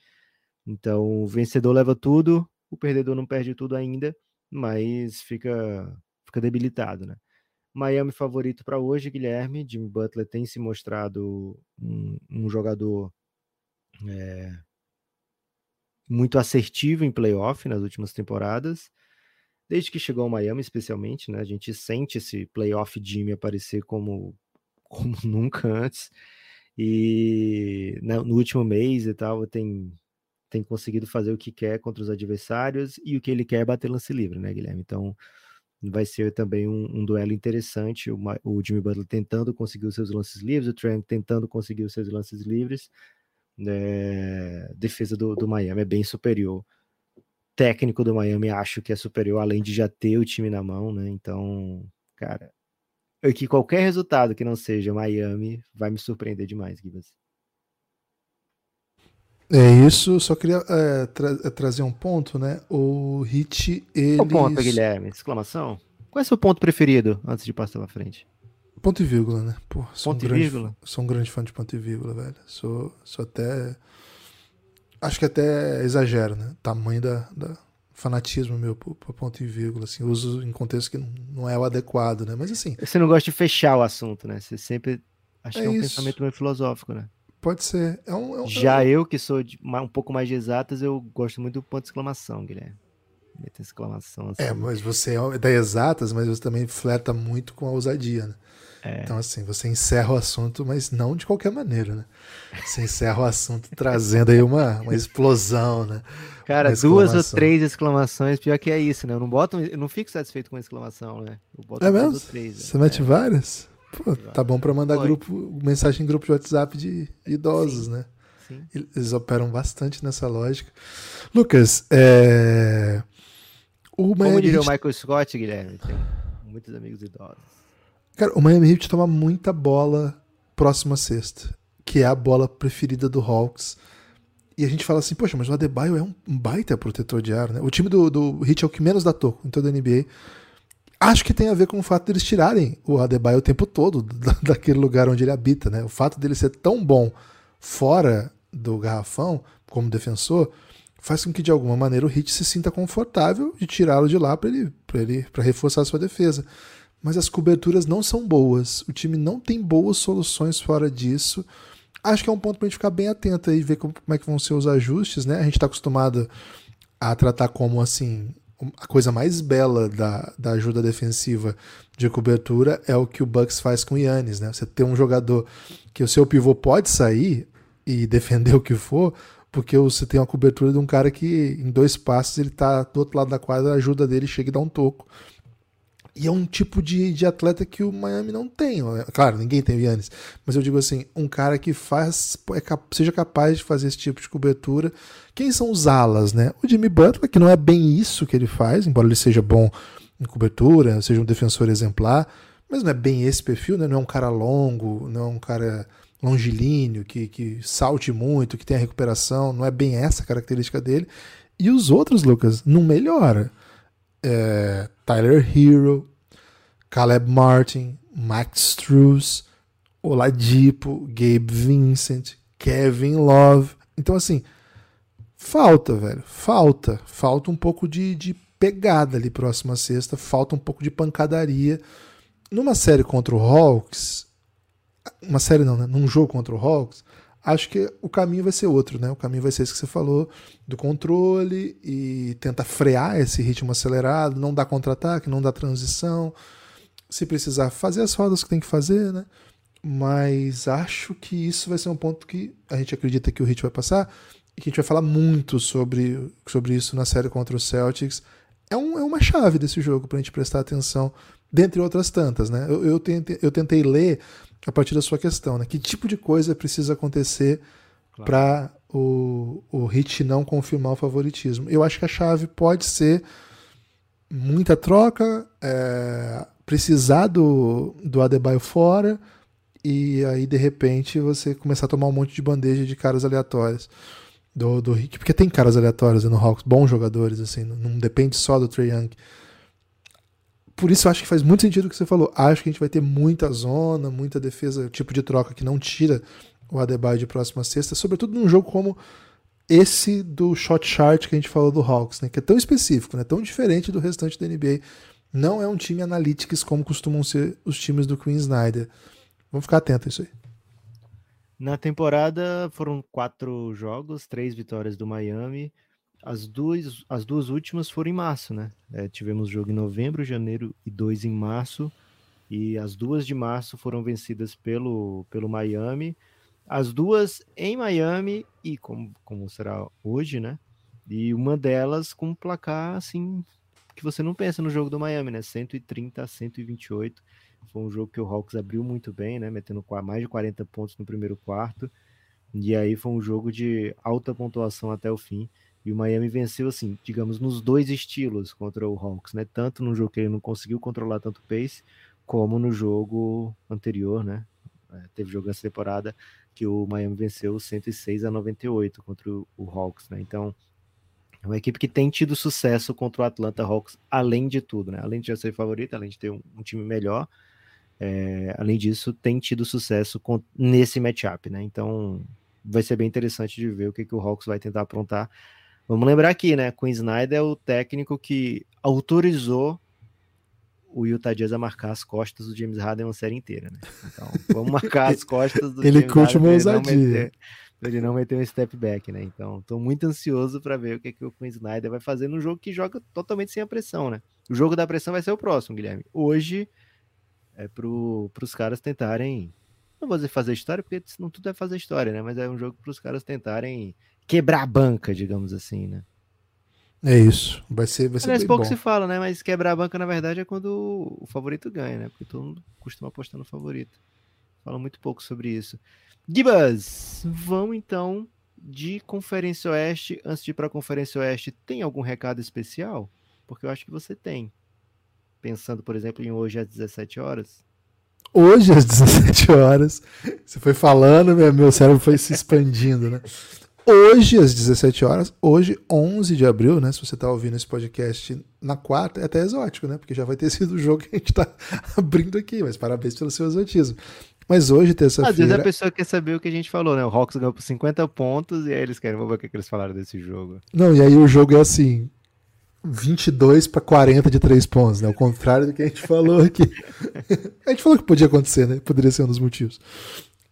Então, o vencedor leva tudo, o perdedor não perde tudo ainda, mas fica, fica debilitado, né? Miami favorito para hoje, Guilherme. Jimmy Butler tem se mostrado um, um jogador é, muito assertivo em playoff nas últimas temporadas. Desde que chegou ao Miami, especialmente, né? A gente sente esse playoff Jimmy aparecer como, como nunca antes. E né, no último mês e tal, tem, tem conseguido fazer o que quer contra os adversários e o que ele quer é bater lance livre, né, Guilherme? Então, vai ser também um, um duelo interessante. O, o, Jimmy Butler tentando conseguir os seus lances livres, o Trent tentando conseguir os seus lances livres. É, defesa do, do Miami é bem superior. Técnico do Miami acho que é superior, além de já ter o time na mão, né? Então, cara, que qualquer resultado que não seja Miami vai me surpreender demais, Gibas. É isso, só queria é, tra é, trazer um ponto, né? O Hit, ele. Qual ponto, Guilherme? Exclamação? Qual é o seu ponto preferido antes de passar pra frente? Ponto e vírgula, né? Pô, sou ponto um grande, e vírgula? Sou um grande fã de ponto e vírgula, velho. Sou, sou até. Acho que até exagero, né? Tamanho da, da fanatismo meu por, ponto e vírgula, assim. Uso em contexto que não é o adequado, né? Mas assim. Você não gosta de fechar o assunto, né? Você sempre. Acho é que é um isso. pensamento meio filosófico, né? Pode ser. É um, é um, Já é um... eu, que sou de, um pouco mais de exatas, eu gosto muito do ponto de exclamação, Guilherme. Meta exclamação. Assim. É, mas você é da exatas, mas você também fleta muito com a ousadia, né? É. Então, assim, você encerra o assunto, mas não de qualquer maneira, né? Você encerra o assunto trazendo aí uma, uma explosão, né? Cara, duas ou três exclamações, pior que é isso, né? Eu não boto, eu não fico satisfeito com a exclamação, né? Eu boto é mesmo? Três, você né? mete é. várias? Pô, tá bom para mandar grupo, mensagem em grupo de WhatsApp de idosos, Sim. né? Sim. Eles operam bastante nessa lógica. Lucas, é... o Miami Como diria Heat... o Michael Scott, Guilherme, tem muitos amigos idosos. Cara, o Miami Heat toma muita bola próxima sexta, que é a bola preferida do Hawks. E a gente fala assim, poxa, mas o Adebayo é um baita protetor de ar, né? O time do, do Heat é o que menos dá toco em toda a NBA. Acho que tem a ver com o fato deles tirarem o Adebayo o tempo todo daquele lugar onde ele habita, né? O fato dele ser tão bom fora do garrafão, como defensor, faz com que de alguma maneira o Hit se sinta confortável de tirá-lo de lá para ele, para ele, para reforçar sua defesa. Mas as coberturas não são boas. O time não tem boas soluções fora disso. Acho que é um ponto para a gente ficar bem atento aí, ver como, como é que vão ser os ajustes, né? A gente está acostumado a tratar como assim a coisa mais bela da, da ajuda defensiva de cobertura é o que o Bucks faz com o Yannis, né? Você ter um jogador que o seu pivô pode sair e defender o que for, porque você tem uma cobertura de um cara que em dois passos ele tá do outro lado da quadra, a ajuda dele chega e dá um toco. E é um tipo de, de atleta que o Miami não tem. Claro, ninguém tem Yannis. Mas eu digo assim, um cara que faz, é, seja capaz de fazer esse tipo de cobertura. Quem são os alas, né? O Jimmy Butler, que não é bem isso que ele faz, embora ele seja bom em cobertura, seja um defensor exemplar, mas não é bem esse perfil, né? Não é um cara longo, não é um cara longilíneo, que, que salte muito, que tenha recuperação, não é bem essa a característica dele. E os outros, Lucas, não melhora. É, Tyler Hero, Caleb Martin, Max Struz, Oladipo, Gabe Vincent, Kevin Love. Então, assim, falta, velho. Falta. Falta um pouco de, de pegada ali próxima sexta. Falta um pouco de pancadaria. Numa série contra o Hawks, uma série não, né? Num jogo contra o Hawks, acho que o caminho vai ser outro, né? O caminho vai ser esse que você falou, do controle e tentar frear esse ritmo acelerado, não dar contra-ataque, não dar transição, se precisar fazer as rodas que tem que fazer, né? Mas acho que isso vai ser um ponto que a gente acredita que o Hit vai passar e que a gente vai falar muito sobre, sobre isso na série contra o Celtics. É, um, é uma chave desse jogo para a gente prestar atenção, dentre outras tantas, né? Eu, eu, tentei, eu tentei ler a partir da sua questão, né? Que tipo de coisa precisa acontecer claro. para o, o Hit não confirmar o favoritismo? Eu acho que a chave pode ser muita troca, é, precisar do, do Adebayo fora e aí de repente você começar a tomar um monte de bandeja de caras aleatórios do, do Hit, porque tem caras aleatórios no Hawks, bons jogadores, assim, não, não depende só do Trey Young por isso eu acho que faz muito sentido o que você falou. Acho que a gente vai ter muita zona, muita defesa, tipo de troca que não tira o Adebayo de próxima sexta, sobretudo num jogo como esse do shot chart que a gente falou do Hawks, né, que é tão específico, né, tão diferente do restante da NBA. Não é um time analytics como costumam ser os times do Queen Snyder. Vamos ficar atento a isso aí. Na temporada foram quatro jogos, três vitórias do Miami, as duas, as duas últimas foram em março, né? É, tivemos jogo em novembro, janeiro e dois em março. E as duas de março foram vencidas pelo, pelo Miami. As duas em Miami e como, como será hoje, né? E uma delas com um placar assim que você não pensa no jogo do Miami, né? 130 a 128. Foi um jogo que o Hawks abriu muito bem, né? Metendo mais de 40 pontos no primeiro quarto. E aí foi um jogo de alta pontuação até o fim. E o Miami venceu, assim, digamos, nos dois estilos contra o Hawks, né? Tanto no jogo que ele não conseguiu controlar tanto o pace, como no jogo anterior, né? É, teve jogo essa temporada que o Miami venceu 106 a 98 contra o, Hawks, né? Então, é uma equipe que tem tido sucesso contra o Atlanta Hawks, além de tudo, né? Além de já ser favorito, além de ter um, um time melhor, é, além disso, tem tido sucesso com, nesse matchup, né? Então, vai ser bem interessante de ver o que, que o Hawks vai tentar aprontar. Vamos lembrar aqui, né? Quinn Snyder é o técnico que autorizou o Utah Jazz a marcar as costas do James Harden uma série inteira, né? Então, vamos marcar as costas do ele James curte Harden. Ele curte uma ousadia. Ele não meter um step back, né? Então, estou muito ansioso para ver o que, que o Quinn Snyder vai fazer no jogo que joga totalmente sem a pressão, né? O jogo da pressão vai ser o próximo, Guilherme. Hoje é para os caras tentarem. Não vou dizer fazer história, porque não tudo é fazer história, né? Mas é um jogo para os caras tentarem quebrar a banca, digamos assim, né? É isso. Vai ser, vai ser Aliás, pouco bom. se fala, né? Mas quebrar a banca, na verdade, é quando o favorito ganha, né? Porque todo mundo costuma apostar no favorito. Fala muito pouco sobre isso. Gibas, vamos então de Conferência Oeste. Antes de ir para a Conferência Oeste, tem algum recado especial? Porque eu acho que você tem. Pensando, por exemplo, em hoje às 17 horas. Hoje às 17 horas, você foi falando, meu cérebro foi se expandindo, né? hoje, às 17 horas, hoje, 11 de abril, né? Se você está ouvindo esse podcast na quarta, é até exótico, né? Porque já vai ter sido o jogo que a gente está abrindo aqui, mas parabéns pelo seu exotismo. Mas hoje, terça-feira. Às vezes a pessoa quer saber o que a gente falou, né? O Hawks ganhou por 50 pontos e aí eles querem, ver o que, eles falaram desse jogo. Não, e aí o jogo é assim: 22 para 40 de 3 pontos, né? O contrário do que a gente falou aqui. a gente falou que podia acontecer, né? Poderia ser um dos motivos.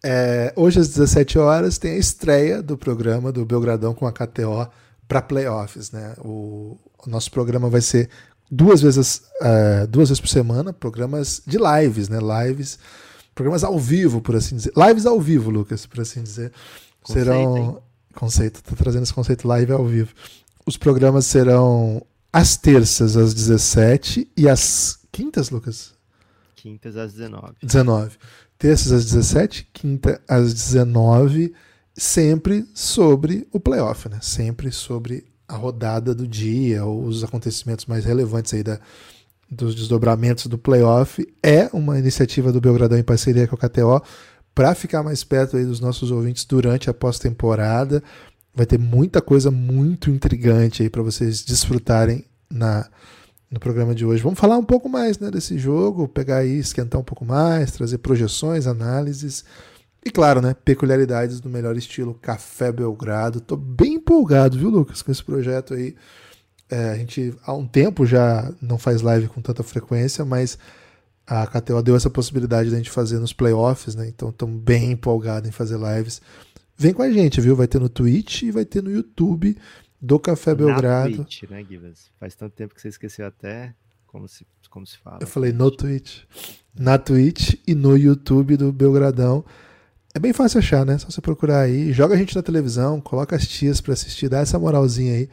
É, hoje às 17 horas tem a estreia do programa do Belgradão com a KTO para playoffs. Né? O, o, nosso programa vai ser duas vezes, uh, duas vezes por semana, programas de lives, né? Lives, programas ao vivo, por assim dizer. Lives ao vivo, Lucas, por assim dizer. Conceito, serão. Hein? Conceito, tô trazendo esse conceito live ao vivo. Os programas serão às terças às 17 e às quintas, Lucas? Quintas às 19. 19 terças às 17, quinta às 19, sempre sobre o playoff, né? Sempre sobre a rodada do dia, os acontecimentos mais relevantes aí da, dos desdobramentos do playoff. É uma iniciativa do Belgradão em parceria com a KTO para ficar mais perto aí dos nossos ouvintes durante a pós-temporada. Vai ter muita coisa muito intrigante aí para vocês desfrutarem na no programa de hoje. Vamos falar um pouco mais né, desse jogo, pegar aí, esquentar um pouco mais, trazer projeções, análises e, claro, né, peculiaridades do melhor estilo Café Belgrado. Tô bem empolgado, viu, Lucas, com esse projeto aí. É, a gente há um tempo já não faz live com tanta frequência, mas a KTO deu essa possibilidade da gente fazer nos playoffs, né? Então estamos bem empolgados em fazer lives. Vem com a gente, viu? Vai ter no Twitch e vai ter no YouTube do Café Belgrado. Na Twitch, né, Givas? Faz tanto tempo que você esqueceu até como se, como se fala. Eu falei no Twitch. Na Twitch e no YouTube do Belgradão. É bem fácil achar, né? Só você procurar aí. Joga a gente na televisão, coloca as tias para assistir, dá essa moralzinha aí,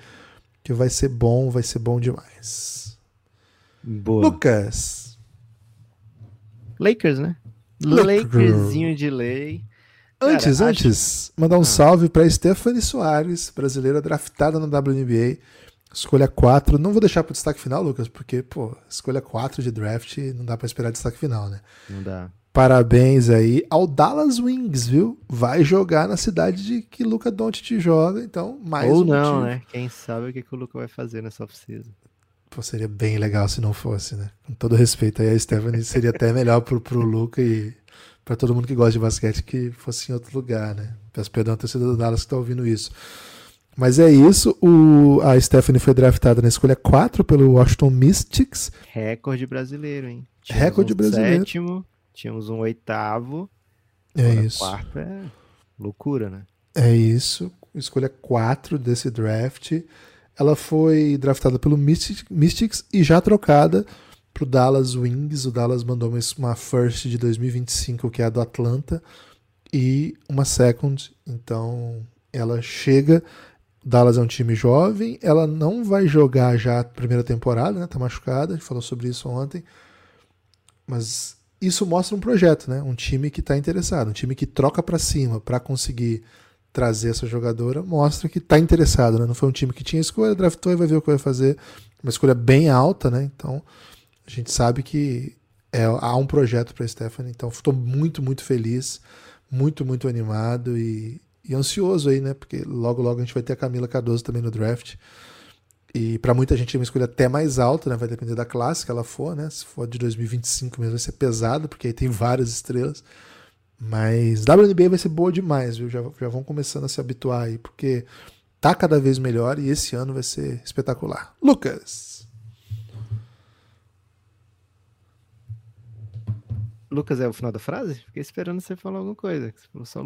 que vai ser bom, vai ser bom demais. Boa. Lucas. Lakers, né? Lakerzinho de lei. Antes, Cara, antes, acho... mandar um ah. salve para Stephanie Soares, brasileira draftada no WNBA. Escolha 4. Não vou deixar para o destaque final, Lucas, porque, pô, escolha 4 de draft não dá para esperar destaque final, né? Não dá. Parabéns aí ao Dallas Wings, viu? Vai jogar na cidade de que Luca Doncic joga, então mais Ou um não, motivo. né? Quem sabe o que, que o Luca vai fazer nessa oficina. Pô, seria bem legal se não fosse, né? Com todo respeito aí a Stephanie, seria até melhor pro, pro Luca e para todo mundo que gosta de basquete que fosse em outro lugar, né? Peço perdão à torcida do Dallas que está ouvindo isso. Mas é isso. O, a Stephanie foi draftada na escolha 4 pelo Washington Mystics. Recorde brasileiro, hein? Tínhamos Recorde um brasileiro. Sétimo, tínhamos um oitavo. É isso. Quarto é loucura, né? É isso. Escolha 4 desse draft. Ela foi draftada pelo Mystics e já trocada pro Dallas Wings. O Dallas mandou uma first de 2025, que é a do Atlanta, e uma second. Então ela chega. Dallas é um time jovem, ela não vai jogar já a primeira temporada, né? Tá machucada, a gente falou sobre isso ontem. Mas isso mostra um projeto, né? Um time que está interessado, um time que troca para cima para conseguir trazer essa jogadora, mostra que está interessado, né? Não foi um time que tinha escolha, draftou e vai ver o que vai fazer. Uma escolha bem alta, né? Então, a gente sabe que é, há um projeto para Stephanie, então estou muito, muito feliz, muito, muito animado e, e, ansioso aí, né? Porque logo, logo a gente vai ter a Camila Cardoso também no draft. E para muita gente é uma escolha até mais alta, né? Vai depender da classe que ela for, né? Se for de 2025 mesmo, vai ser pesado, porque aí tem várias estrelas. Mas WNBA vai ser boa demais, viu? Já, já vão começando a se habituar aí, porque tá cada vez melhor e esse ano vai ser espetacular. Lucas! Lucas é o final da frase? Fiquei esperando você falar alguma coisa.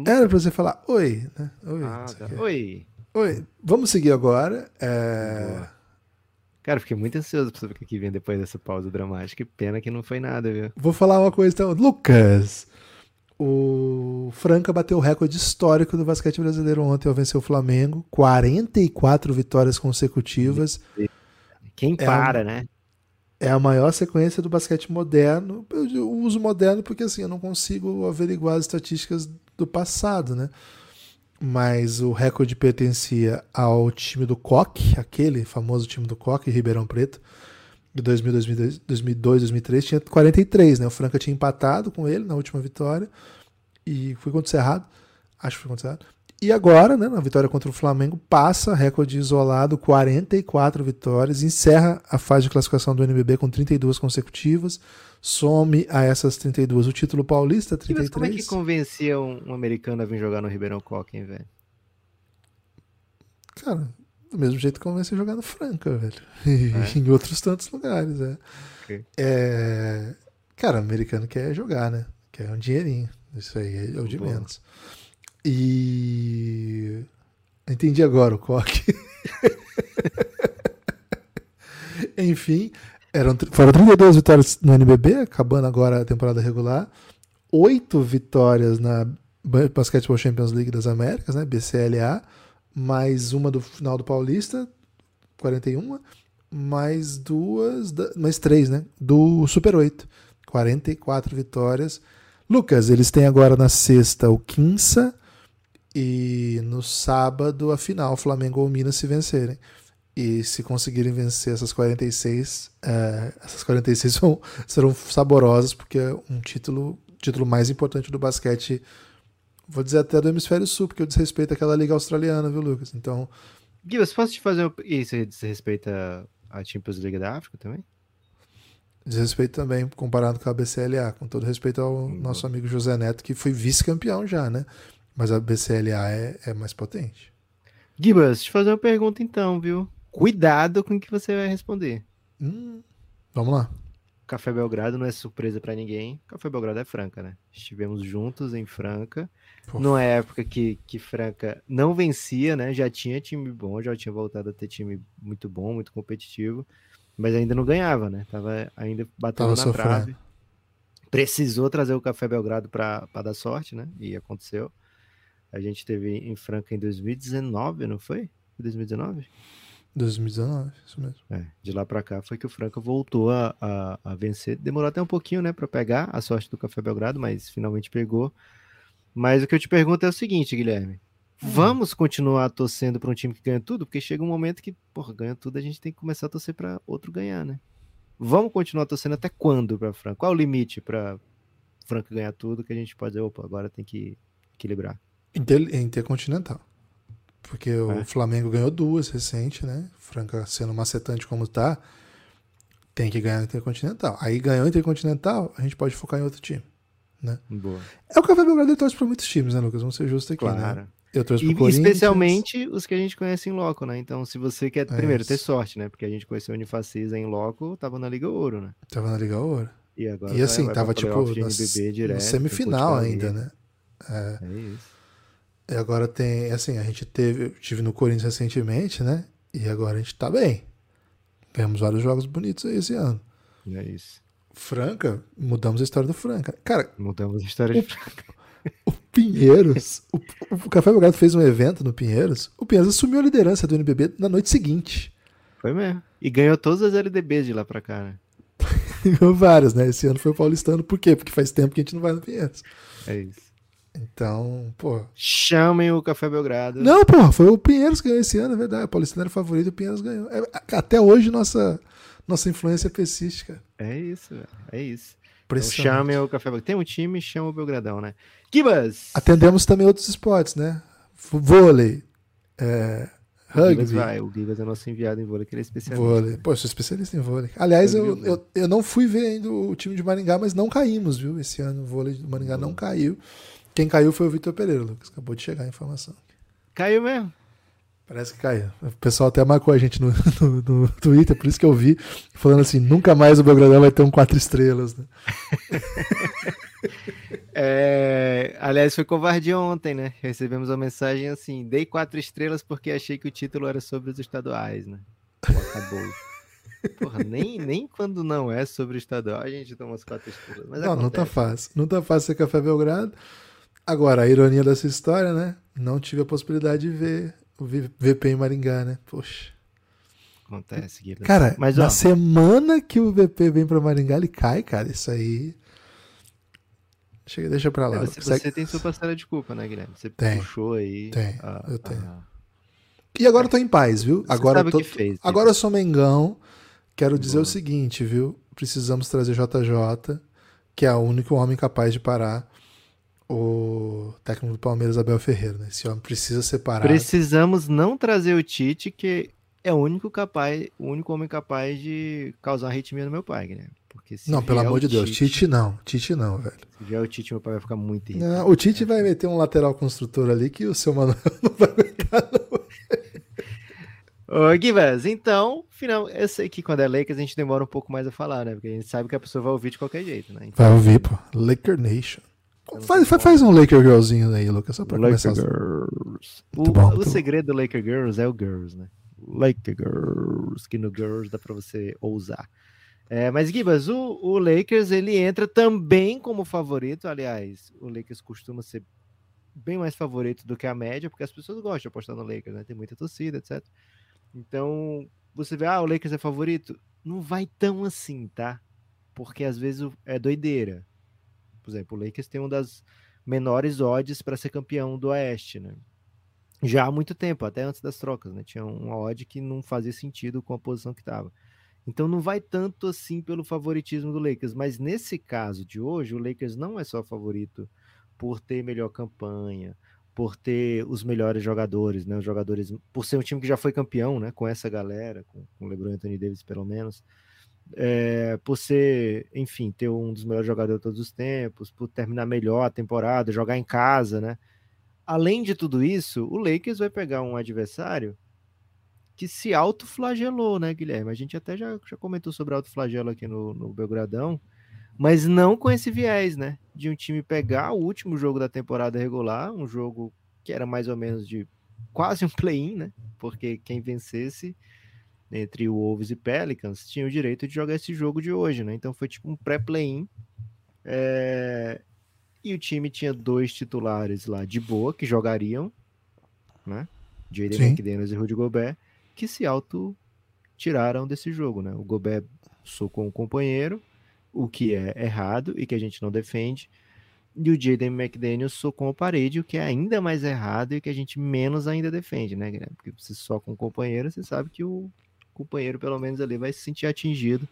Era pra você falar oi, né? Oi. Ah, tá. Oi. Oi. Vamos seguir agora. É... Cara, fiquei muito ansioso pra saber o que vem depois dessa pausa dramática. Que pena que não foi nada, viu? Vou falar uma coisa então. Lucas, o Franca bateu o recorde histórico do basquete brasileiro ontem ao vencer o Flamengo. 44 vitórias consecutivas. Quem para, é um... né? É a maior sequência do basquete moderno. Eu uso moderno porque assim, eu não consigo averiguar as estatísticas do passado, né? Mas o recorde pertencia ao time do Coque, aquele famoso time do Coque, Ribeirão Preto, de 2000, 2002, 2002, 2003, tinha 43, né? O Franca tinha empatado com ele na última vitória e foi contra o Cerrado, acho que foi contra o Cerrado. E agora, né, na vitória contra o Flamengo, passa recorde isolado, 44 vitórias, encerra a fase de classificação do NBB com 32 consecutivas, some a essas 32 o título paulista, 33. Mas como é que convencia um, americano a vir jogar no Ribeirão Coca, hein, velho? Cara, do mesmo jeito que convence a jogar no Franca, velho. E é? em outros tantos lugares, é. Okay. é. Cara, o americano quer jogar, né? Quer um dinheirinho. Isso aí é o de menos. E. Entendi agora o coque. Enfim, eram, foram 32 vitórias no NBB, acabando agora a temporada regular. Oito vitórias na Basketball Champions League das Américas, né, BCLA, mais uma do final do Paulista, 41, mais duas, mais três, né, do Super 8, 44 vitórias. Lucas, eles têm agora na sexta o Quinça, e no sábado, a final, Flamengo ou Minas se vencerem. E se conseguirem vencer essas 46, é, essas 46 vão, serão saborosas, porque é um título, título mais importante do basquete vou dizer até do hemisfério sul, porque eu desrespeito aquela liga australiana, viu, Lucas? Então. Gibbs, posso te fazer. Isso desrespeita a Champions League da África também? Desrespeito também, comparado com a BCLA, com todo respeito ao uhum. nosso amigo José Neto, que foi vice-campeão já, né? Mas a BCLA é, é mais potente. Gibas, deixa eu fazer uma pergunta então, viu? Cuidado com o que você vai responder. Hum, vamos lá. Café Belgrado não é surpresa para ninguém. Café Belgrado é Franca, né? Estivemos juntos em Franca. Pô. Numa época que, que Franca não vencia, né? Já tinha time bom, já tinha voltado a ter time muito bom, muito competitivo mas ainda não ganhava, né? Tava ainda batendo Tava na sofrendo. trave. Precisou trazer o Café Belgrado para dar sorte, né? E aconteceu. A gente teve em Franca em 2019, não foi? 2019? 2019, isso mesmo. É, de lá para cá foi que o Franca voltou a, a, a, vencer. Demorou até um pouquinho, né, para pegar a sorte do Café Belgrado, mas finalmente pegou. Mas o que eu te pergunto é o seguinte, Guilherme: Uhum. Vamos continuar torcendo para um time que ganha tudo, porque chega um momento que, porra, ganha tudo, a gente tem que começar a torcer para outro ganhar, né? Vamos continuar torcendo até quando para Franca? Qual é o limite para Franca ganhar tudo que a gente pode dizer, opa, agora tem que equilibrar? Inter, Intercontinental. Porque é. o Flamengo ganhou duas recente, né? Franca sendo macetante como tá, tem que ganhar Intercontinental. Aí ganhou o Intercontinental, a gente pode focar em outro time. Né? Boa. É o Café Belgrado torce para muitos times, né, Lucas? Vamos ser justos aqui, né? claro. né? Eu trouxe pro e, Especialmente os que a gente conhece em loco, né? Então, se você quer, é primeiro, ter sorte, né? Porque a gente conheceu o Unifacisa em loco, tava na Liga Ouro, né? Tava na Liga Ouro. E agora e assim, vai, tava tipo na, semifinal ainda, né? É. é isso. E agora tem, assim, a gente teve, tive no Corinthians recentemente, né? E agora a gente tá bem. Temos vários jogos bonitos aí esse ano. É isso. Franca, mudamos a história do Franca. Cara, mudamos a história o, de Franca. O Pinheiros, o, o Café Belgrado fez um evento no Pinheiros. O Pinheiros assumiu a liderança do NBB na noite seguinte. Foi mesmo. E ganhou todas as LDBs de lá pra cá, né? ganhou várias, né? Esse ano foi o paulistano. Por quê? Porque faz tempo que a gente não vai no Pinheiros. É isso. Então, pô. Chamem o Café Belgrado. Não, pô, foi o Pinheiros que ganhou esse ano, é verdade. O paulistano era favorito e o Pinheiros ganhou. É, até hoje nossa, nossa influência persiste, cara. É isso, velho. É isso. Então, chamem o Café Belgrado. Tem um time, chama o Belgradão, né? Kibas! Atendemos também outros esportes, né? Vôlei, é, rugby. O vai, o Gibas é nosso enviado em vôlei, que ele é especialista. Vôlei. Pô, eu sou especialista em vôlei. Aliás, eu, eu, eu, não fui ver ainda o time de Maringá, mas não caímos, viu? Esse ano o vôlei de Maringá não caiu. Quem caiu foi o Vitor Pereira, Lucas. Acabou de chegar a informação. Caiu mesmo? Parece que caiu. O pessoal até marcou a gente no, no, no, Twitter, por isso que eu vi, falando assim: nunca mais o Belgradão vai ter um quatro estrelas. Né? é, aliás, foi covardia ontem, né? Recebemos uma mensagem assim: dei quatro estrelas porque achei que o título era sobre os estaduais, né? Pô, acabou. Porra, nem, nem quando não é sobre o estadual a gente toma as quatro estrelas. Mas não, acontece. não tá fácil. Não tá fácil ser Café Belgrado. Agora, a ironia dessa história, né? Não tive a possibilidade de ver o VP em Maringá, né? Poxa. Acontece, Guilherme. Cara, Mas, na ó, semana que o VP vem para Maringá, ele cai, cara. Isso aí. Chega, deixa pra lá. É, você, você, tem sua parcela de culpa, né, Guilherme? Você tem, puxou aí. Tem, a, eu tenho. A... E agora eu tô em paz, viu? Você agora eu tô, fez, agora eu sou Mengão. Quero dizer Boa. o seguinte, viu? Precisamos trazer JJ, que é o único homem capaz de parar o técnico do Palmeiras, Abel Ferreira. Né? Esse homem precisa separar. Precisamos não trazer o Tite, que é o único capaz, o único homem capaz de causar arritmia no meu pai, né? Porque não, pelo amor de Deus, Tite, Tite não, Tite não, velho. Se vier o Tite, meu pai vai ficar muito irritado. Não, o Tite vai meter um lateral construtor ali que o seu Manuel não vai aguentar, não. Ô, Givas, então, final, eu sei que quando é Lakers a gente demora um pouco mais a falar, né? Porque a gente sabe que a pessoa vai ouvir de qualquer jeito, né? Então, vai ouvir, pô. Laker Nation. Faz, faz, faz, um Laker Girlzinho aí, Lucas, só pra Laker começar. Girls. O, bom, o segredo do Laker Girls é o Girls, né? Laker Girls, que no Girls dá pra você ousar. É, mas, Gibas, o, o, Lakers ele entra também como favorito. Aliás, o Lakers costuma ser bem mais favorito do que a média, porque as pessoas gostam de apostar no Lakers, né? Tem muita torcida, etc. Então, você vê, ah, o Lakers é favorito. Não vai tão assim, tá? Porque às vezes é doideira. Por exemplo, o Lakers tem uma das menores odds para ser campeão do Oeste, né? Já há muito tempo, até antes das trocas, né? Tinha uma odd que não fazia sentido com a posição que estava. Então não vai tanto assim pelo favoritismo do Lakers, mas nesse caso de hoje, o Lakers não é só favorito por ter melhor campanha, por ter os melhores jogadores, né? Os jogadores, por ser um time que já foi campeão, né? Com essa galera, com, com LeBron Anthony Davis pelo menos, é, por ser, enfim, ter um dos melhores jogadores de todos os tempos, por terminar melhor a temporada, jogar em casa, né? Além de tudo isso, o Lakers vai pegar um adversário que se autoflagelou, né, Guilherme? A gente até já, já comentou sobre autoflagelo aqui no, no Belgradão, mas não com esse viés, né? De um time pegar o último jogo da temporada regular, um jogo que era mais ou menos de quase um play-in, né? Porque quem vencesse entre o Wolves e Pelicans tinha o direito de jogar esse jogo de hoje, né? Então foi tipo um pré-play-in. É... E o time tinha dois titulares lá de boa que jogariam, né? Jaden McDaniels e Rudy Gobert que se auto tiraram desse jogo, né? O Gobert socou um companheiro, o que é errado e que a gente não defende. E o Jaden McDaniel socou a parede, o que é ainda mais errado e que a gente menos ainda defende, né, Guilherme? Porque você soca um companheiro, você sabe que o companheiro, pelo menos ali, vai se sentir atingido.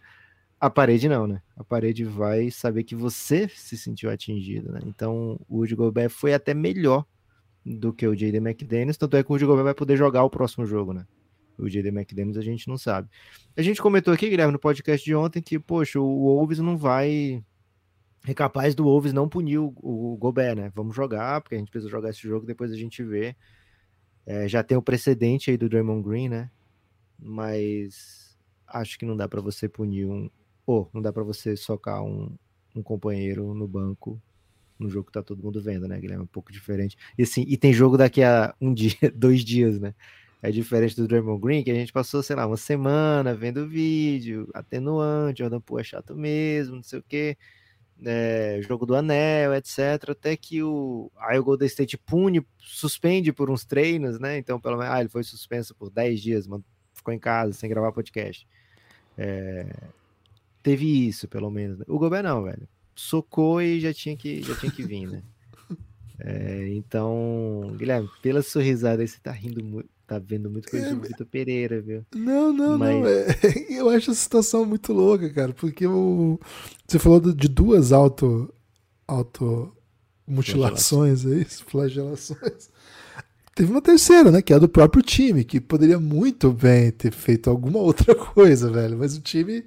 A parede não, né? A parede vai saber que você se sentiu atingido, né? Então, o Rudy Gobert foi até melhor do que o Jaden McDaniels, tanto é que o Rudy Gobert vai poder jogar o próximo jogo, né? o J.D. McDaniels a gente não sabe. A gente comentou aqui, Guilherme, no podcast de ontem, que, poxa, o Wolves não vai. É capaz do Wolves não punir o, o Gobert, né? Vamos jogar, porque a gente precisa jogar esse jogo, depois a gente vê. É, já tem o precedente aí do Draymond Green, né? Mas acho que não dá para você punir um. Ou não dá para você socar um, um companheiro no banco no jogo que tá todo mundo vendo, né, Guilherme? Um pouco diferente. E assim, e tem jogo daqui a um dia, dois dias, né? É diferente do Draymond Green, que a gente passou, sei lá, uma semana vendo vídeo, atenuante, Jordan Poole é chato mesmo, não sei o quê, é, jogo do anel, etc. Até que o, aí o Golden State pune, suspende por uns treinos, né? Então, pelo menos, ah, ele foi suspenso por 10 dias, ficou em casa sem gravar podcast. É, teve isso, pelo menos. Né? O Gobert não, velho. Socou e já tinha que, já tinha que vir, né? É, então, Guilherme, pela sorrisada aí, você tá rindo muito tá vendo muito coisa é, do Vitor Pereira, viu? Não, não, Mas... não. É, eu acho a situação muito louca, cara, porque o, você falou de duas auto, auto mutilações aí, flagelações. Teve uma terceira, né? Que é do próprio time, que poderia muito bem ter feito alguma outra coisa, velho. Mas o time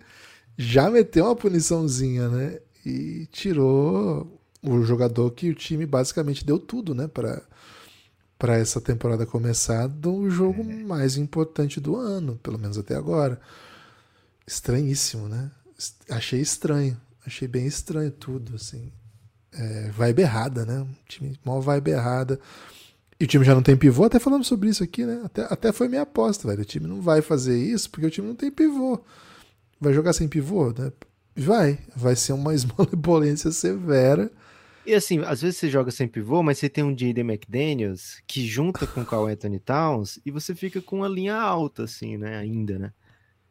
já meteu uma puniçãozinha, né? E tirou o jogador que o time basicamente deu tudo, né? Pra, para essa temporada começar do jogo é. mais importante do ano, pelo menos até agora. Estranhíssimo, né? Achei estranho, achei bem estranho tudo, assim. É, vibe errada, né? Um time mó vibe errada. E o time já não tem pivô, até falando sobre isso aqui, né? Até, até foi minha aposta, velho. O time não vai fazer isso porque o time não tem pivô. Vai jogar sem pivô, né? Vai. Vai ser uma esmolebolência severa e assim, às vezes você joga sem pivô, mas você tem um J.D. McDaniels que junta com o Carl Anthony Towns e você fica com uma linha alta, assim, né? Ainda, né?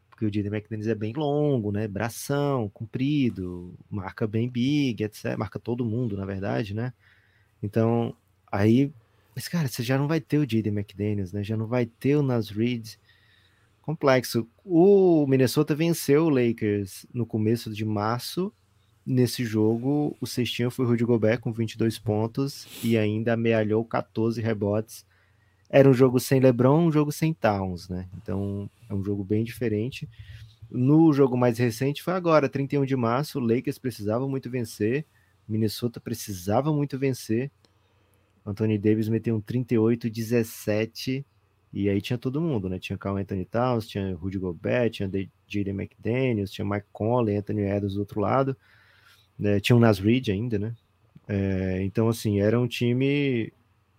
Porque o J.D. McDaniels é bem longo, né? Bração, comprido, marca bem big, etc. Marca todo mundo, na verdade, né? Então, aí. Mas, cara, você já não vai ter o J.D. McDaniels, né? Já não vai ter o Nas Reed. Complexo. O Minnesota venceu o Lakers no começo de março Nesse jogo, o cestinho foi o Rudy Gobert com 22 pontos e ainda amealhou 14 rebotes. Era um jogo sem LeBron, um jogo sem Towns, né? Então é um jogo bem diferente. No jogo mais recente foi agora, 31 de março, o Lakers precisava muito vencer, Minnesota precisava muito vencer. Anthony Davis meteu um 38-17 e aí tinha todo mundo, né? Tinha Carl Anthony Towns, tinha Rudy Gobert, tinha Jaden McDaniels, tinha Mike Conley, Anthony Edwards do outro lado. Né, tinha o Nasrid ainda, né? É, então, assim, era um time.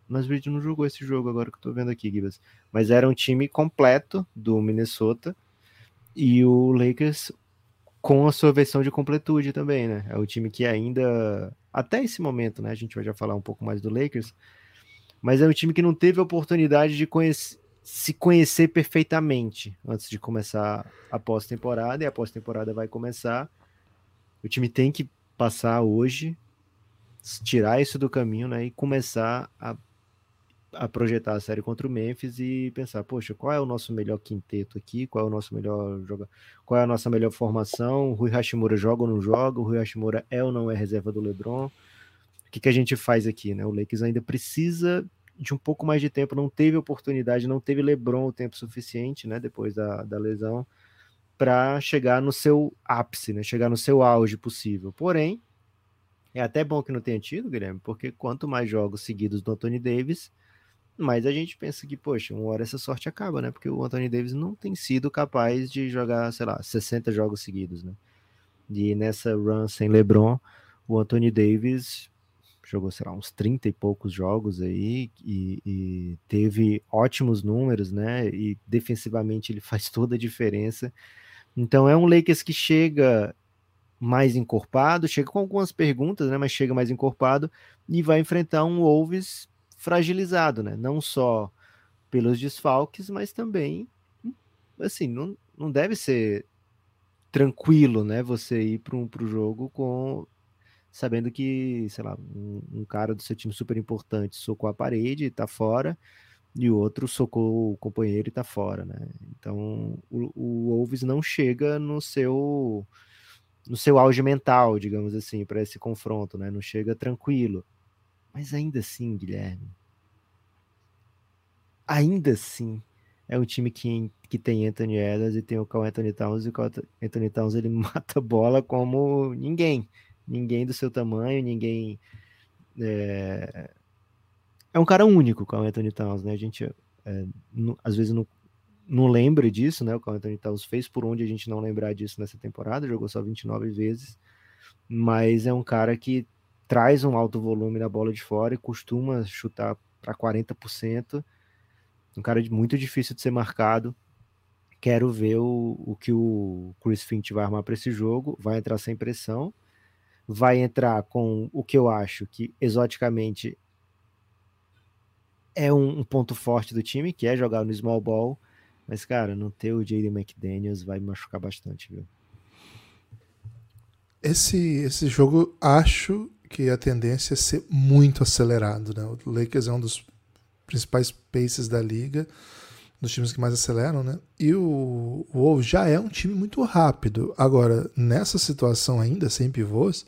Nasrid não jogou esse jogo agora que eu tô vendo aqui, Gibas. Mas era um time completo do Minnesota e o Lakers com a sua versão de completude também, né? É o time que ainda, até esse momento, né? A gente vai já falar um pouco mais do Lakers, mas é um time que não teve a oportunidade de conhecer, se conhecer perfeitamente antes de começar a pós-temporada, e a pós-temporada vai começar. O time tem que passar hoje, tirar isso do caminho, né, e começar a, a projetar a série contra o Memphis e pensar, poxa, qual é o nosso melhor quinteto aqui? Qual é o nosso melhor jogador? Qual é a nossa melhor formação? O Rui Hashimura joga ou não joga? O Rui Hashimura é ou não é reserva do LeBron? que, que a gente faz aqui, né? O Lakers ainda precisa de um pouco mais de tempo, não teve oportunidade, não teve LeBron o tempo suficiente, né? Depois da, da lesão, para chegar no seu ápice, né? Chegar no seu auge possível. Porém, é até bom que não tenha tido, Guilherme, porque quanto mais jogos seguidos do Anthony Davis, mais a gente pensa que, poxa, uma hora essa sorte acaba, né? Porque o Anthony Davis não tem sido capaz de jogar, sei lá, 60 jogos seguidos, né? E nessa run sem LeBron, o Anthony Davis jogou, sei lá, uns 30 e poucos jogos aí e, e, teve ótimos números, né? E defensivamente ele faz toda a diferença. Então é um Lakers que chega mais encorpado, chega com algumas perguntas, né, mas chega mais encorpado e vai enfrentar um Wolves fragilizado, né? Não só pelos desfalques, mas também assim, não, não deve ser tranquilo, né, você ir para um pro jogo com sabendo que, sei lá, um, um, cara do seu time super importante socou a parede e tá fora, e o outro socou o companheiro e tá fora, né? Então, o, o Wolves não chega no seu no seu auge mental, digamos assim, para esse confronto, né? Não chega tranquilo. Mas ainda assim, Guilherme, ainda assim, é um time que, que tem Anthony Edwards e tem o Carl Anthony Towns, e o Carl Anthony Towns ele mata bola como ninguém. Ninguém do seu tamanho, ninguém. É, é um cara único, o Carl Anthony Towns, né? A gente é, às vezes não, não lembra disso, né? O Carl Anthony Towns fez por onde a gente não lembrar disso nessa temporada, jogou só 29 vezes, mas é um cara que traz um alto volume na bola de fora e costuma chutar para 40%. Um cara muito difícil de ser marcado. Quero ver o, o que o Chris Finch vai armar para esse jogo. Vai entrar sem pressão. Vai entrar com o que eu acho que exoticamente é um, um ponto forte do time, que é jogar no small ball mas, cara, não ter o Jaden McDaniels vai machucar bastante, viu? Esse, esse jogo, acho que a tendência é ser muito acelerado, né? O Lakers é um dos principais paces da liga, dos times que mais aceleram, né? E o Wolves já é um time muito rápido. Agora, nessa situação ainda, sem pivôs,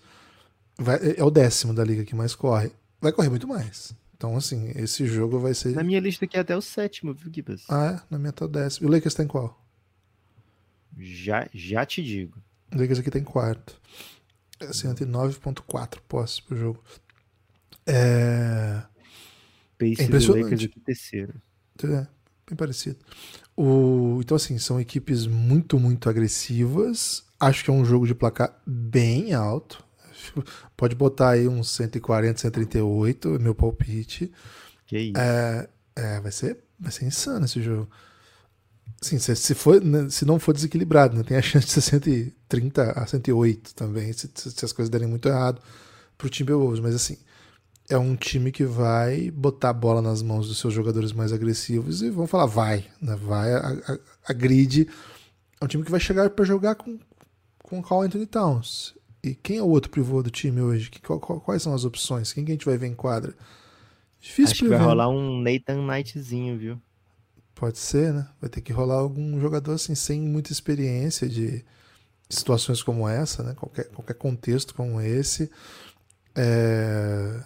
vai, é o décimo da liga que mais corre. Vai correr muito mais. Então, assim, esse jogo vai ser. Na minha lista aqui é até o sétimo, viu, Gibas? Ah, é? Na minha tá o décimo. E o Lakers tá em qual? Já, já te digo. O Lakers aqui tá em quarto. É 109.4 posses pro jogo. É. Pace é impressionante. Aqui terceiro. É, bem parecido. O... Então, assim, são equipes muito, muito agressivas. Acho que é um jogo de placar bem alto. Pode botar aí uns 140, 138, meu palpite. Que isso. É, é, vai ser, vai ser insano esse jogo. Sim, se, se, for, né, se não for desequilibrado, né, tem a chance de ser 130 a 108 também, se, se as coisas derem muito errado pro time Wolves. Mas assim, é um time que vai botar a bola nas mãos dos seus jogadores mais agressivos e vão falar, vai, né, vai, a, a, a grid. É um time que vai chegar para jogar com, com o Carl Anthony Towns. E quem é o outro pivô do time hoje? quais são as opções? Quem que a gente vai ver em quadra? Difícil Acho que vai rolar um Nathan Knightzinho, viu? Pode ser, né? Vai ter que rolar algum jogador assim sem muita experiência de situações como essa, né? Qualquer, qualquer contexto como esse. É...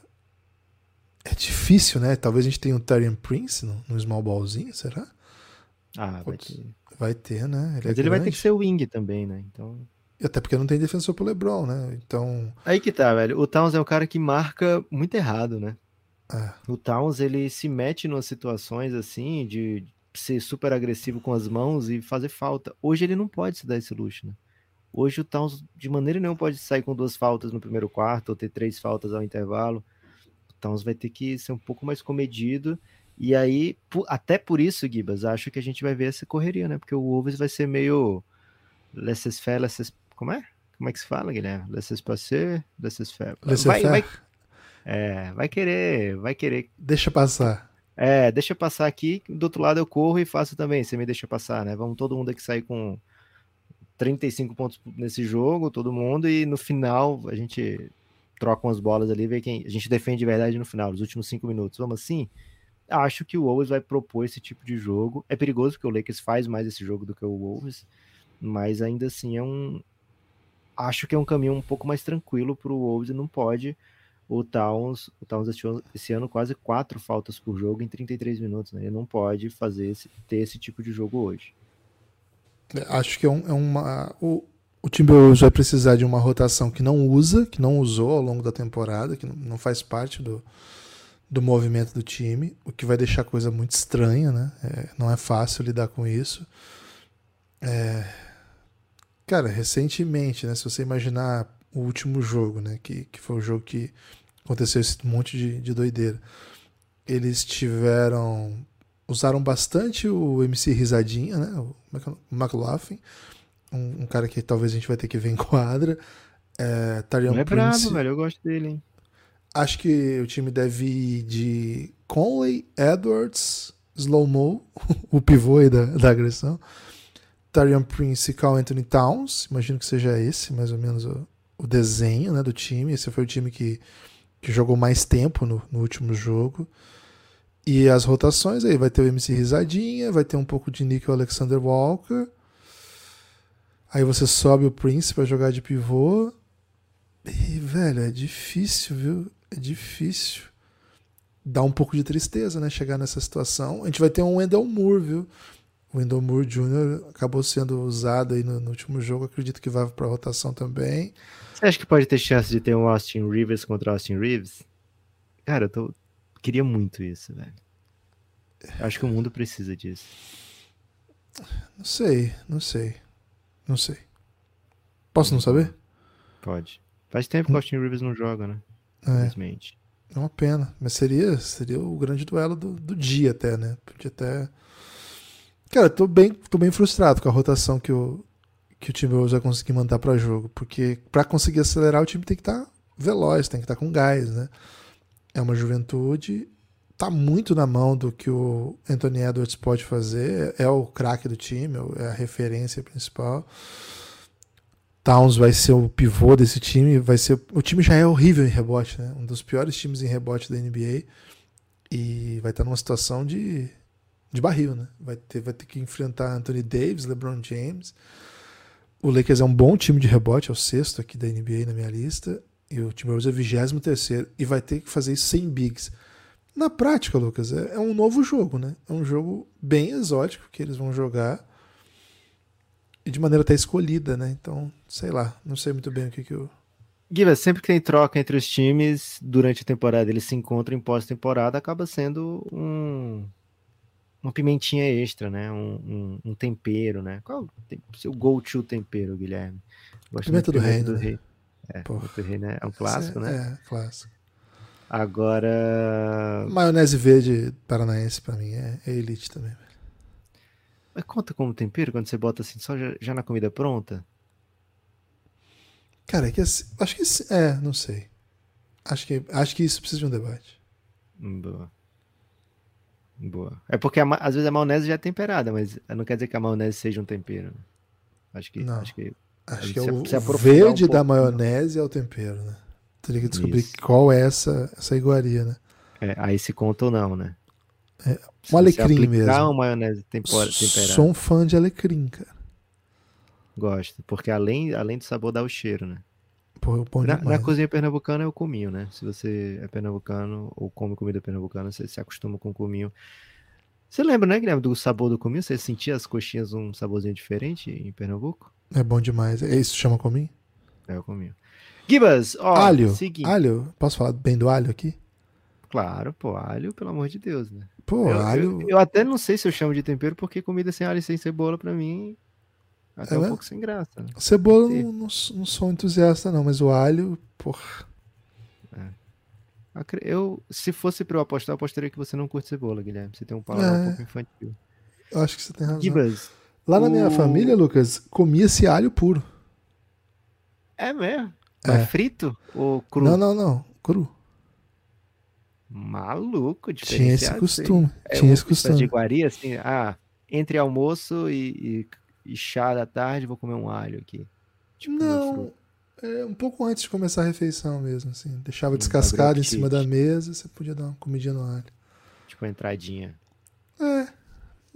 é difícil, né? Talvez a gente tenha um Tyrion Prince no, no small ballzinho, será? Ah, vai ter. Vai ter, né? Ele Mas é ele vai ter que ser o wing também, né? Então. Até porque não tem defensor pro LeBron, né? Então. Aí que tá, velho. O Towns é um cara que marca muito errado, né? É. O Towns, ele se mete em situações assim, de ser super agressivo com as mãos e fazer falta. Hoje ele não pode se dar esse luxo, né? Hoje o Towns, de maneira nenhuma, pode sair com duas faltas no primeiro quarto ou ter três faltas ao intervalo. O Towns vai ter que ser um pouco mais comedido. E aí, até por isso, Gibas, acho que a gente vai ver essa correria, né? Porque o Wolves vai ser meio laissez-faire, laissez como é? Como é que se fala, Guilherme? Laissez-passer, laissez-faire. Laissez vai, vai, é, vai querer, vai querer. Deixa passar. É, deixa passar aqui, do outro lado eu corro e faço também, você me deixa passar, né? Vamos todo mundo aqui sair com 35 pontos nesse jogo, todo mundo, e no final a gente troca umas bolas ali, vê quem a gente defende de verdade no final, nos últimos cinco minutos. Vamos assim? Acho que o Wolves vai propor esse tipo de jogo. É perigoso porque o Lakers faz mais esse jogo do que o Wolves, mas ainda assim é um, acho que é um caminho um pouco mais tranquilo para o Wolves e não pode o Towns, o Towns esse ano quase quatro faltas por jogo em 33 minutos. Né? Ele não pode fazer esse, ter esse tipo de jogo hoje. Acho que é, um, é uma. O, o Timberwolves vai precisar de uma rotação que não usa, que não usou ao longo da temporada, que não faz parte do, do movimento do time, o que vai deixar coisa muito estranha, né? É, não é fácil lidar com isso. É... Cara, recentemente, né? Se você imaginar o último jogo, né? Que, que foi o jogo que aconteceu esse monte de, de doideira. Eles tiveram. Usaram bastante o MC Risadinha, né? O McLaughlin. Um, um, cara que talvez a gente vai ter que ver em quadra. É, Tarion Não é Prince. bravo, velho. Eu gosto dele, hein? Acho que o time deve ir de Conley, Edwards, Slow Mo, o pivô aí da, da agressão. Tarion Prince e Carl Anthony Towns. Imagino que seja esse, mais ou menos, o, o desenho né, do time. Esse foi o time que, que jogou mais tempo no, no último jogo. E as rotações aí, vai ter o MC Risadinha, vai ter um pouco de Nick Alexander Walker. Aí você sobe o Prince para jogar de pivô. E, velho, é difícil, viu? É difícil. Dá um pouco de tristeza, né? Chegar nessa situação. A gente vai ter um Wendell Moore, viu? O Wendell Moore Jr. acabou sendo usado aí no, no último jogo. Acredito que vai para rotação também. Você acha que pode ter chance de ter um Austin Rivers contra Austin Reeves? Cara, eu tô... queria muito isso, velho. Acho que o mundo precisa disso. Não sei, não sei. Não sei. Posso não saber? Pode. Faz tempo que o Austin Rivers não joga, né? É. Infelizmente. É uma pena. Mas seria, seria o grande duelo do, do dia até, né? Podia até. Cara, tô bem, tô bem frustrado com a rotação que o, que o Timberwolves vai conseguir mandar para jogo. Porque para conseguir acelerar, o time tem que estar tá veloz, tem que estar tá com gás, né? É uma juventude. Tá muito na mão do que o Anthony Edwards pode fazer. É o craque do time, é a referência principal. Towns vai ser o pivô desse time, vai ser o time já é horrível em rebote, né? Um dos piores times em rebote da NBA e vai estar numa situação de, de barril, né? Vai ter, vai ter que enfrentar Anthony Davis, LeBron James. O Lakers é um bom time de rebote, é o sexto aqui da NBA na minha lista, e o Timberwolves é o vigésimo terceiro e vai ter que fazer isso sem bigs. Na prática, Lucas, é, é um novo jogo, né? É um jogo bem exótico que eles vão jogar e de maneira até escolhida, né? Então, sei lá, não sei muito bem o que que eu. Giva, sempre que tem troca entre os times durante a temporada, eles se encontram em pós-temporada, acaba sendo um, uma pimentinha extra, né? Um, um, um tempero, né? Qual o seu go-to tempero, Guilherme? Pimenta do rei. Do né? rei. É, do rei, né? É um clássico, é, né? É, clássico. Agora. Maionese verde paranaense para mim é, é elite também. Mas conta como tempero quando você bota assim só já, já na comida pronta? Cara, é que assim, acho que é, não sei. Acho que acho que isso precisa de um debate. Boa. Boa. É porque a, às vezes a maionese já é temperada, mas não quer dizer que a maionese seja um tempero. Né? Acho que não. acho que acho que é o verde um da maionese é o tempero, né? Teria que descobrir isso. qual é essa essa iguaria, né? É, aí se conta ou não, né? É, um alecrim mesmo. uma maionese temperada. Sou um fã de alecrim, cara. Gosto, porque além, além do sabor dá o cheiro, né? Pô, bom na, na, cozinha pernambucana é o cominho, né? Se você é pernambucano ou come comida pernambucana, você se acostuma com o cominho. Você lembra, né, Guilherme, do sabor do cominho? Você sentia as coxinhas um saborzinho diferente em Pernambuco? É bom demais. É isso chama cominho? É o cominho. Gibas, ó, alho. Seguinte. Alho. Posso falar bem do alho aqui? Claro, pô, alho, pelo amor de Deus, né? Pô, eu, alho. Eu, eu, até não sei se eu chamo de tempero, porque comida sem alho e sem cebola, pra mim, até é, um pouco sem graça. Né? Cebola não, não, não, sou entusiasta, não, mas o alho, porra. É. Eu, se fosse pra eu apostar, eu apostaria que você não curte cebola, Guilherme. Você tem um paladar é. um pouco infantil. Eu acho que você tem razão. Gibas, Lá na o... minha família, Lucas, comia-se alho puro. É mesmo? É. frito ou cru? Não, não, não. Cru. Maluco, Tinha esse costume. É tinha esse costume. de iguaria, assim, ah, entre almoço e, e, e, chá da tarde, vou comer um alho aqui. Tipo, não, é um pouco antes de começar a refeição mesmo, assim. Deixava hum, descascado em cima da mesa, você podia dar uma comidinha no alho. Tipo, uma entradinha. É,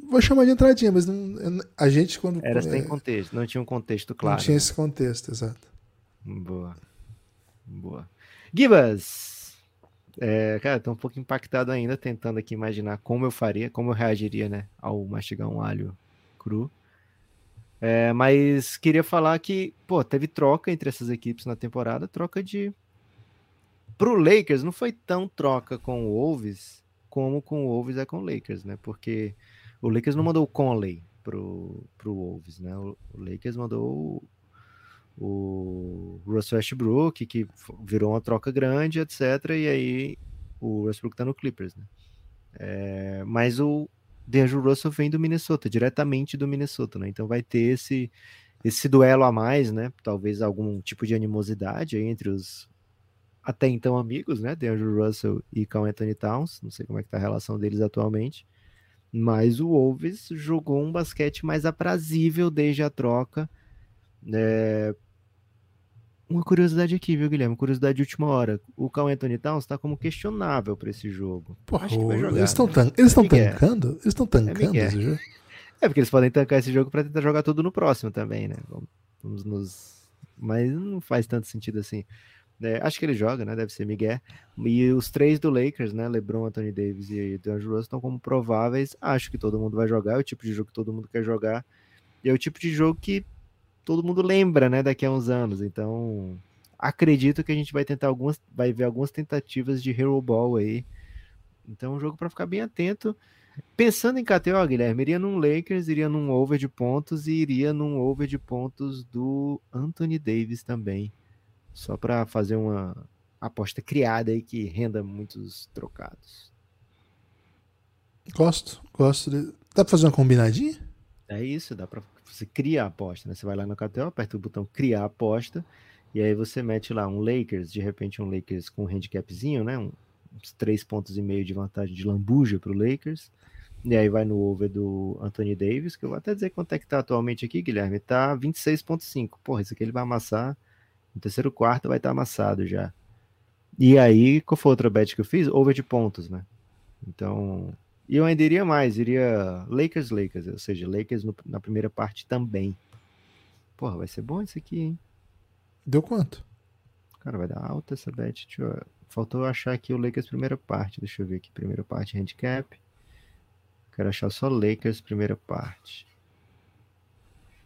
vou chamar de entradinha, mas não, a gente quando... Era sem é, contexto, não tinha um contexto claro. Não tinha esse contexto, exato. Boa. Boa. Gibas, É, cara, tô um pouco impactado ainda, tentando aqui imaginar como eu faria, como eu reagiria, né, ao mastigar um alho cru. É, mas queria falar que, pô, teve troca entre essas equipes na temporada, troca de. Pro Lakers não foi tão troca com o Wolves como com o Wolves é com o Lakers, né? Porque o Lakers não mandou o Conley pro, pro Wolves, né? O, Lakers mandou o, o Russell Westbrook, que virou uma troca grande, etc. E aí o Westbrook tá no Clippers, né? É, mas o DeAndre Russell vem do Minnesota, diretamente do Minnesota, né? Então vai ter esse esse duelo a mais, né? Talvez algum tipo de animosidade entre os até então amigos, né? DeAndre Russell e Carl Anthony Towns. Não sei como é que tá a relação deles atualmente. Mas o Wolves jogou um basquete mais aprazível desde a troca. É... Uma curiosidade aqui, viu, Guilherme? Curiosidade de última hora. O Cal Anthony Towns está como questionável para esse jogo. Porra, jogar, eles estão né? tan eles é tancando? Eles estão tancando é esse jogo? É porque eles podem tancar esse jogo para tentar jogar tudo no próximo também, né? Vamos nos. Mas não faz tanto sentido assim. É, acho que ele joga, né? Deve ser Miguel. E os três do Lakers, né? LeBron, Anthony Davis e DeAndre Russell estão como prováveis. Acho que todo mundo vai jogar. É o tipo de jogo que todo mundo quer jogar. E é o tipo de jogo que todo mundo lembra, né? Daqui a uns anos. Então, acredito que a gente vai tentar algumas, vai ver algumas tentativas de Hero Ball aí. Então, um jogo para ficar bem atento. Pensando em KTO, Guilherme, iria num Lakers, iria num over de pontos e iria num over de pontos do Anthony Davis também. Só para fazer uma aposta criada aí que renda muitos trocados. Gosto, gosto. De... Dá pra fazer uma combinadinha? É isso, dá pra você criar a aposta, né? Você vai lá no KTO, aperta o botão criar aposta, e aí você mete lá um Lakers, de repente um Lakers com um handicapzinho, né? Um, uns três pontos e meio de vantagem de lambuja pro Lakers. E aí vai no over do Anthony Davis, que eu vou até dizer quanto é que tá atualmente aqui, Guilherme. Tá 26.5. Porra, isso aqui ele vai amassar no terceiro quarto vai estar amassado já. E aí, qual foi outra bet que eu fiz? Over de pontos, né? Então, e eu ainda iria mais, iria Lakers, Lakers, ou seja, Lakers no, na primeira parte também. Porra, vai ser bom isso aqui, hein? Deu quanto? Cara, vai dar alta essa bet. Eu... Faltou achar aqui o Lakers primeira parte. Deixa eu ver aqui. Primeira parte handicap. Quero achar só Lakers primeira parte.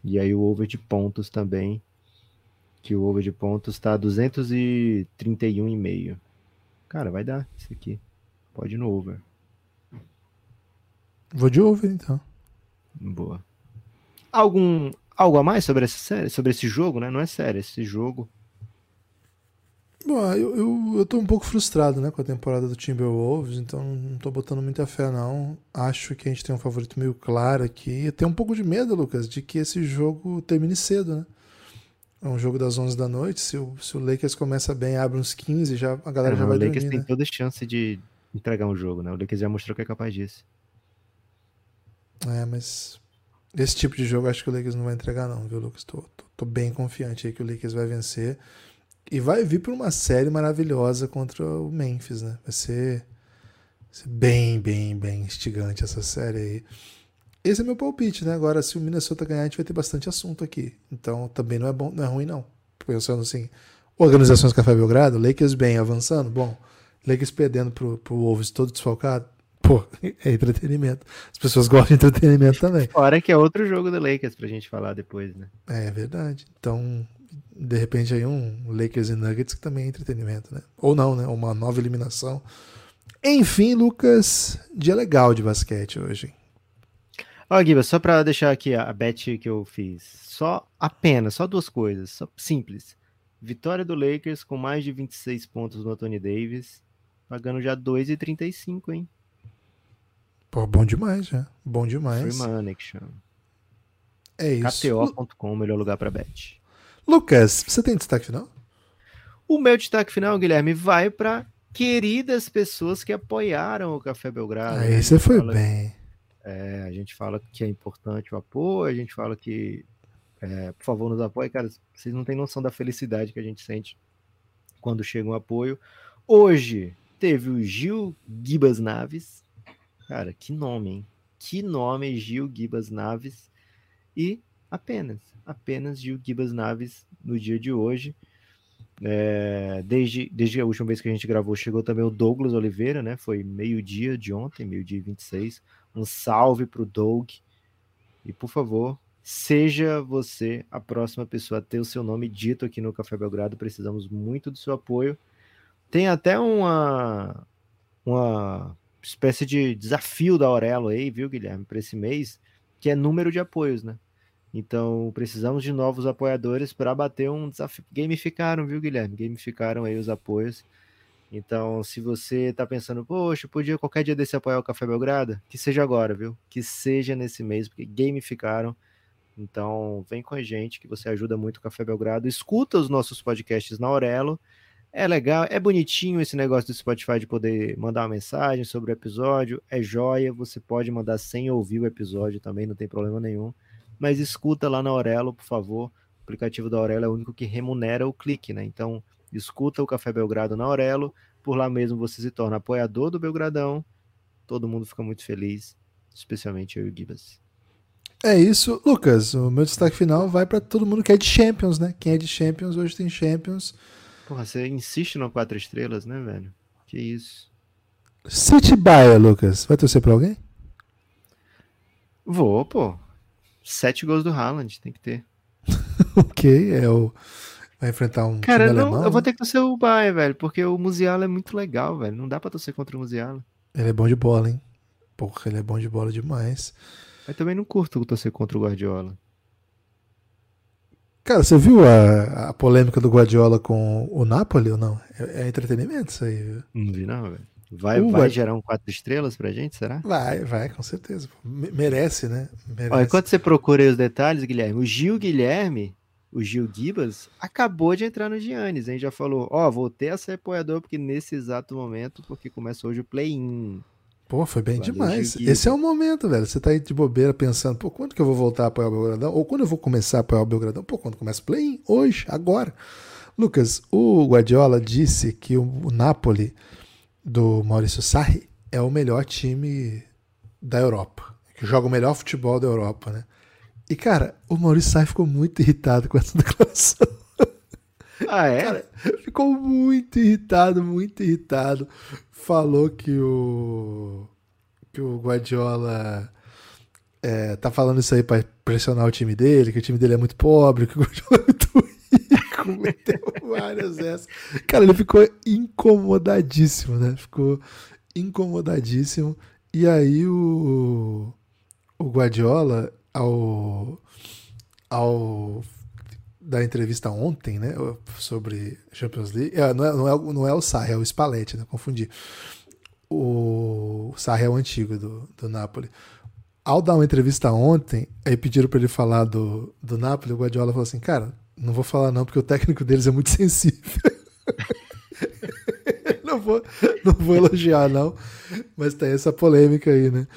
E aí o over de pontos também que o over de pontos está 231,5. Cara, vai dar isso aqui. Pode ir no over. Vou de over então. Boa. Algum algo a mais sobre essa série, sobre esse jogo, né? Não é sério, esse jogo. Bom, eu, eu, eu tô um pouco frustrado, né, com a temporada do Timberwolves, então não tô botando muita fé, não. Acho que a gente tem um favorito meio claro aqui. Eu tenho um pouco de medo, Lucas, de que esse jogo termine cedo, né? É um jogo das 11 da noite. Se o, se o Lakers começa bem, abre uns 15, já, a galera é, já vai dormir. O Lakers dormir, tem né? toda a chance de entregar um jogo, né? O Lakers já mostrou que é capaz disso. É, mas esse tipo de jogo acho que o Lakers não vai entregar, não, viu, Lucas? Tô, tô, tô bem confiante aí que o Lakers vai vencer. E vai vir por uma série maravilhosa contra o Memphis, né? Vai ser, vai ser bem, bem, bem instigante essa série aí. Esse é meu palpite, né? Agora, se o Minnesota ganhar, a gente vai ter bastante assunto aqui. Então, também não é bom, não é ruim, não. Pensando assim, organizações Café Belgrado, Lakers bem avançando, bom. Lakers perdendo pro, pro Wolves todo desfalcado, pô, é entretenimento. As pessoas gostam de entretenimento também. Fora que é outro jogo do Lakers pra gente falar depois, né? É verdade. Então, de repente aí um Lakers e Nuggets que também é entretenimento, né? Ou não, né? Uma nova eliminação. Enfim, Lucas, dia legal de basquete hoje. Ó, Guiba, só para deixar aqui a bet que eu fiz. Só apenas, só duas coisas, só, simples. Vitória do Lakers com mais de 26 pontos no Anthony Davis, pagando já 2,35, hein? Pô, bom demais, já. Bom demais. Free money que chama. É isso. KTO.com, o melhor lugar para bet. Lucas, você tem destaque final? O meu destaque final, Guilherme, vai para queridas pessoas que apoiaram o Café Belgrado. Aí você foi bem. É, a gente fala que é importante o apoio, a gente fala que, é, por favor, nos apoie. Cara, vocês não têm noção da felicidade que a gente sente quando chega um apoio. Hoje teve o Gil Gibas Naves. Cara, que nome, hein? Que nome, Gil Gibas Naves. E apenas, apenas Gil Gibas Naves no dia de hoje. É, desde, desde a última vez que a gente gravou, chegou também o Douglas Oliveira, né? Foi meio-dia de ontem, meio-dia e 26. Um salve pro Doug. E por favor, seja você a próxima pessoa a ter o seu nome dito aqui no Café Belgrado. Precisamos muito do seu apoio. Tem até uma, uma espécie de desafio da Aurelo aí, viu, Guilherme, para esse mês, que é número de apoios, né? Então, precisamos de novos apoiadores para bater um desafio. Gamificaram, viu, Guilherme? Gamificaram aí os apoios. Então, se você está pensando, poxa, podia qualquer dia desse apoiar o Café Belgrado, que seja agora, viu? Que seja nesse mês, porque gamificaram. Então, vem com a gente, que você ajuda muito o Café Belgrado. Escuta os nossos podcasts na Aurelo. É legal, é bonitinho esse negócio do Spotify de poder mandar uma mensagem sobre o episódio. É joia, você pode mandar sem ouvir o episódio também, não tem problema nenhum mas escuta lá na Aurelo, por favor. O aplicativo da Aurelo é o único que remunera o clique, né? Então, escuta o Café Belgrado na Aurelo, por lá mesmo você se torna apoiador do Belgradão. Todo mundo fica muito feliz, especialmente eu e o Gibas. É isso, Lucas. O meu destaque final vai para todo mundo que é de Champions, né? Quem é de Champions hoje tem Champions. Porra, você insiste no quatro estrelas, né, velho? Que isso. City Baia, Lucas. Vai torcer para alguém? Vou, pô. Sete gols do Haaland, tem que ter. ok, é o. Vai enfrentar um Cara, não, alemão. eu vou né? ter que torcer o Bayern, velho, porque o Musiala é muito legal, velho. Não dá pra torcer contra o Musiala. Ele é bom de bola, hein? Porra, ele é bom de bola demais. Mas também não curto torcer contra o Guardiola. Cara, você viu a, a polêmica do Guardiola com o Napoli ou não? É, é entretenimento isso aí. viu? Não vi não, velho. Vai, O vai gerar um quatro estrelas pra gente, será? Vai, vai, com certeza. Me- Merece, né? Merece. Ó, enquanto você procura aí os detalhes, Guilherme, o Gil Guilherme, o Gil Gibas, acabou de entrar no Giannis, hein? Já falou, ó, voltei a ser apoiador porque nesse exato momento, porque começa hoje o play-in. Pô, foi bem Valeu, demais. Esse é o momento, velho. Você tá aí de bobeira pensando, pô, quando que eu vou voltar a apoiar o Belgradão? Ou quando eu vou começar a apoiar o Belgradão? Pô, quando começa o play Hoje, agora. Lucas, o Guardiola disse que o, o Napoli do Maurício Sarri é o melhor time da Europa. Que joga o melhor futebol da Europa, né? E, cara, o Maurício Sarri ficou muito irritado com essa declaração. Ah, é? Cara, ficou muito irritado, muito irritado. Falou que o que o Guardiola é, tá falando isso aí pra pressionar o time dele, que o time dele é muito pobre, que o Guardiola é muito rico, meteu várias essas. Cara, ele ficou incomodadíssimo, né? Ficou incomodadíssimo. E aí o, o Guardiola, ao, ao da entrevista ontem, né, sobre Champions League. É, não, é, não, é, não é o Sarri, é o Spalletti, né, confundi. O, o Sarri é o antigo do, do Napoli. Ao dar uma entrevista ontem, aí pediram para ele falar do, do Napoli, o Guardiola falou assim, cara, não vou falar não, porque o técnico deles é muito sensível. não, vou, não vou elogiar, não. Mas tem essa polêmica aí, né?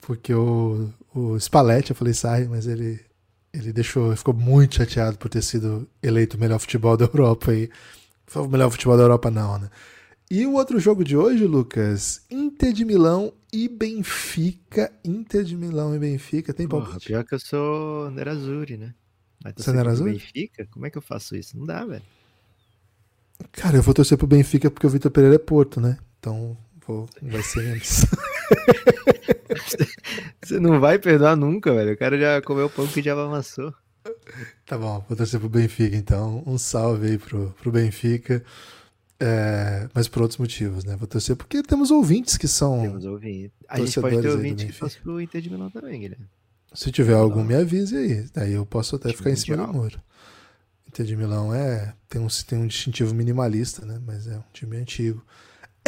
Porque o, o Spalletti, eu falei Sarri, mas ele, ele deixou, ficou muito chateado por ter sido eleito o melhor futebol da Europa aí. Foi o melhor futebol da Europa, não, né? E o outro jogo de hoje, Lucas, Inter de Milão e Benfica. Inter de Milão e Benfica. Tem Porra, palpite? pior que eu sou Nerazzurri, né? Mas Você é Nerazzurri? Benfica? Como é que eu faço isso? Não dá, velho. Cara, eu vou torcer pro Benfica porque o Vitor Pereira é Porto, né? Então vou, vai ser menos. Você não vai perdoar nunca, velho. O cara já comeu o pão que já amassou. Tá bom, vou torcer pro Benfica, então. Um salve aí pro, pro Benfica. É, mas por outros motivos, né? Vou torcer porque temos ouvintes que são. Temos ouvintes. A gente pode ter ouvinte que fosse pro Inter de Milão também, Guilherme. Se tiver algum, me avise aí. Daí eu posso até ficar em cima do muro. Inter de Milão é tem um, tem um distintivo minimalista, né? Mas é um time antigo.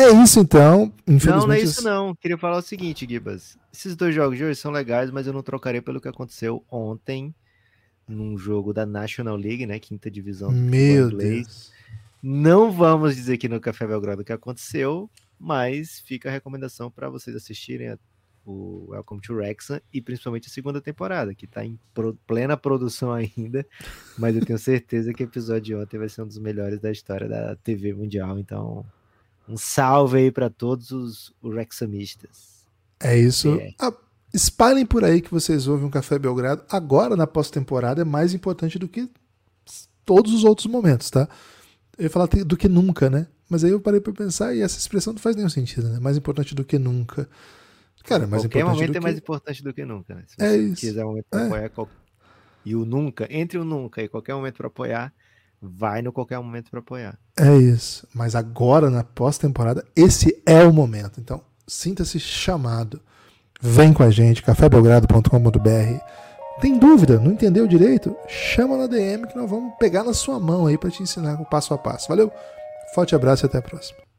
É isso então. Infelizmente. Não, não é isso não. Queria falar o seguinte, Gibas. Esses dois jogos de hoje são legais, mas eu não trocaria pelo que aconteceu ontem num jogo da National League, né? Quinta divisão Meu inglês. Deus. Não vamos dizer aqui no Café Belgrado o que aconteceu, mas fica a recomendação para vocês assistirem o Welcome to Wrexham e principalmente a segunda temporada, que está em pro- plena produção ainda, mas eu tenho certeza que o episódio de ontem vai ser um dos melhores da história da TV mundial, então um salve aí para todos os Wrexhamistas. É isso. É. Ah, espalhem por aí que vocês ouvem um Café Belgrado. Agora, na pós-temporada, é mais importante do que todos os outros momentos, tá? Eu ia falar do que nunca, né? Mas aí eu parei pra pensar e essa expressão não faz nenhum sentido, né? Mais importante do que nunca. Cara, mais Qualquer importante momento do é que... mais importante do que nunca, né? Se É você isso. quiser um momento pra É. apoiar qual- e o nunca, entre o nunca e qualquer momento pra apoiar, vai no qualquer momento pra apoiar. É isso. Mas agora, na pós-temporada, esse é o momento. Então, sinta-se chamado. Vem com a gente, cafébelgrado.com.br. Tem dúvida? Não entendeu direito? Chama na DM que nós vamos pegar na sua mão aí para te ensinar o passo a passo. Valeu? Forte abraço e até a próxima.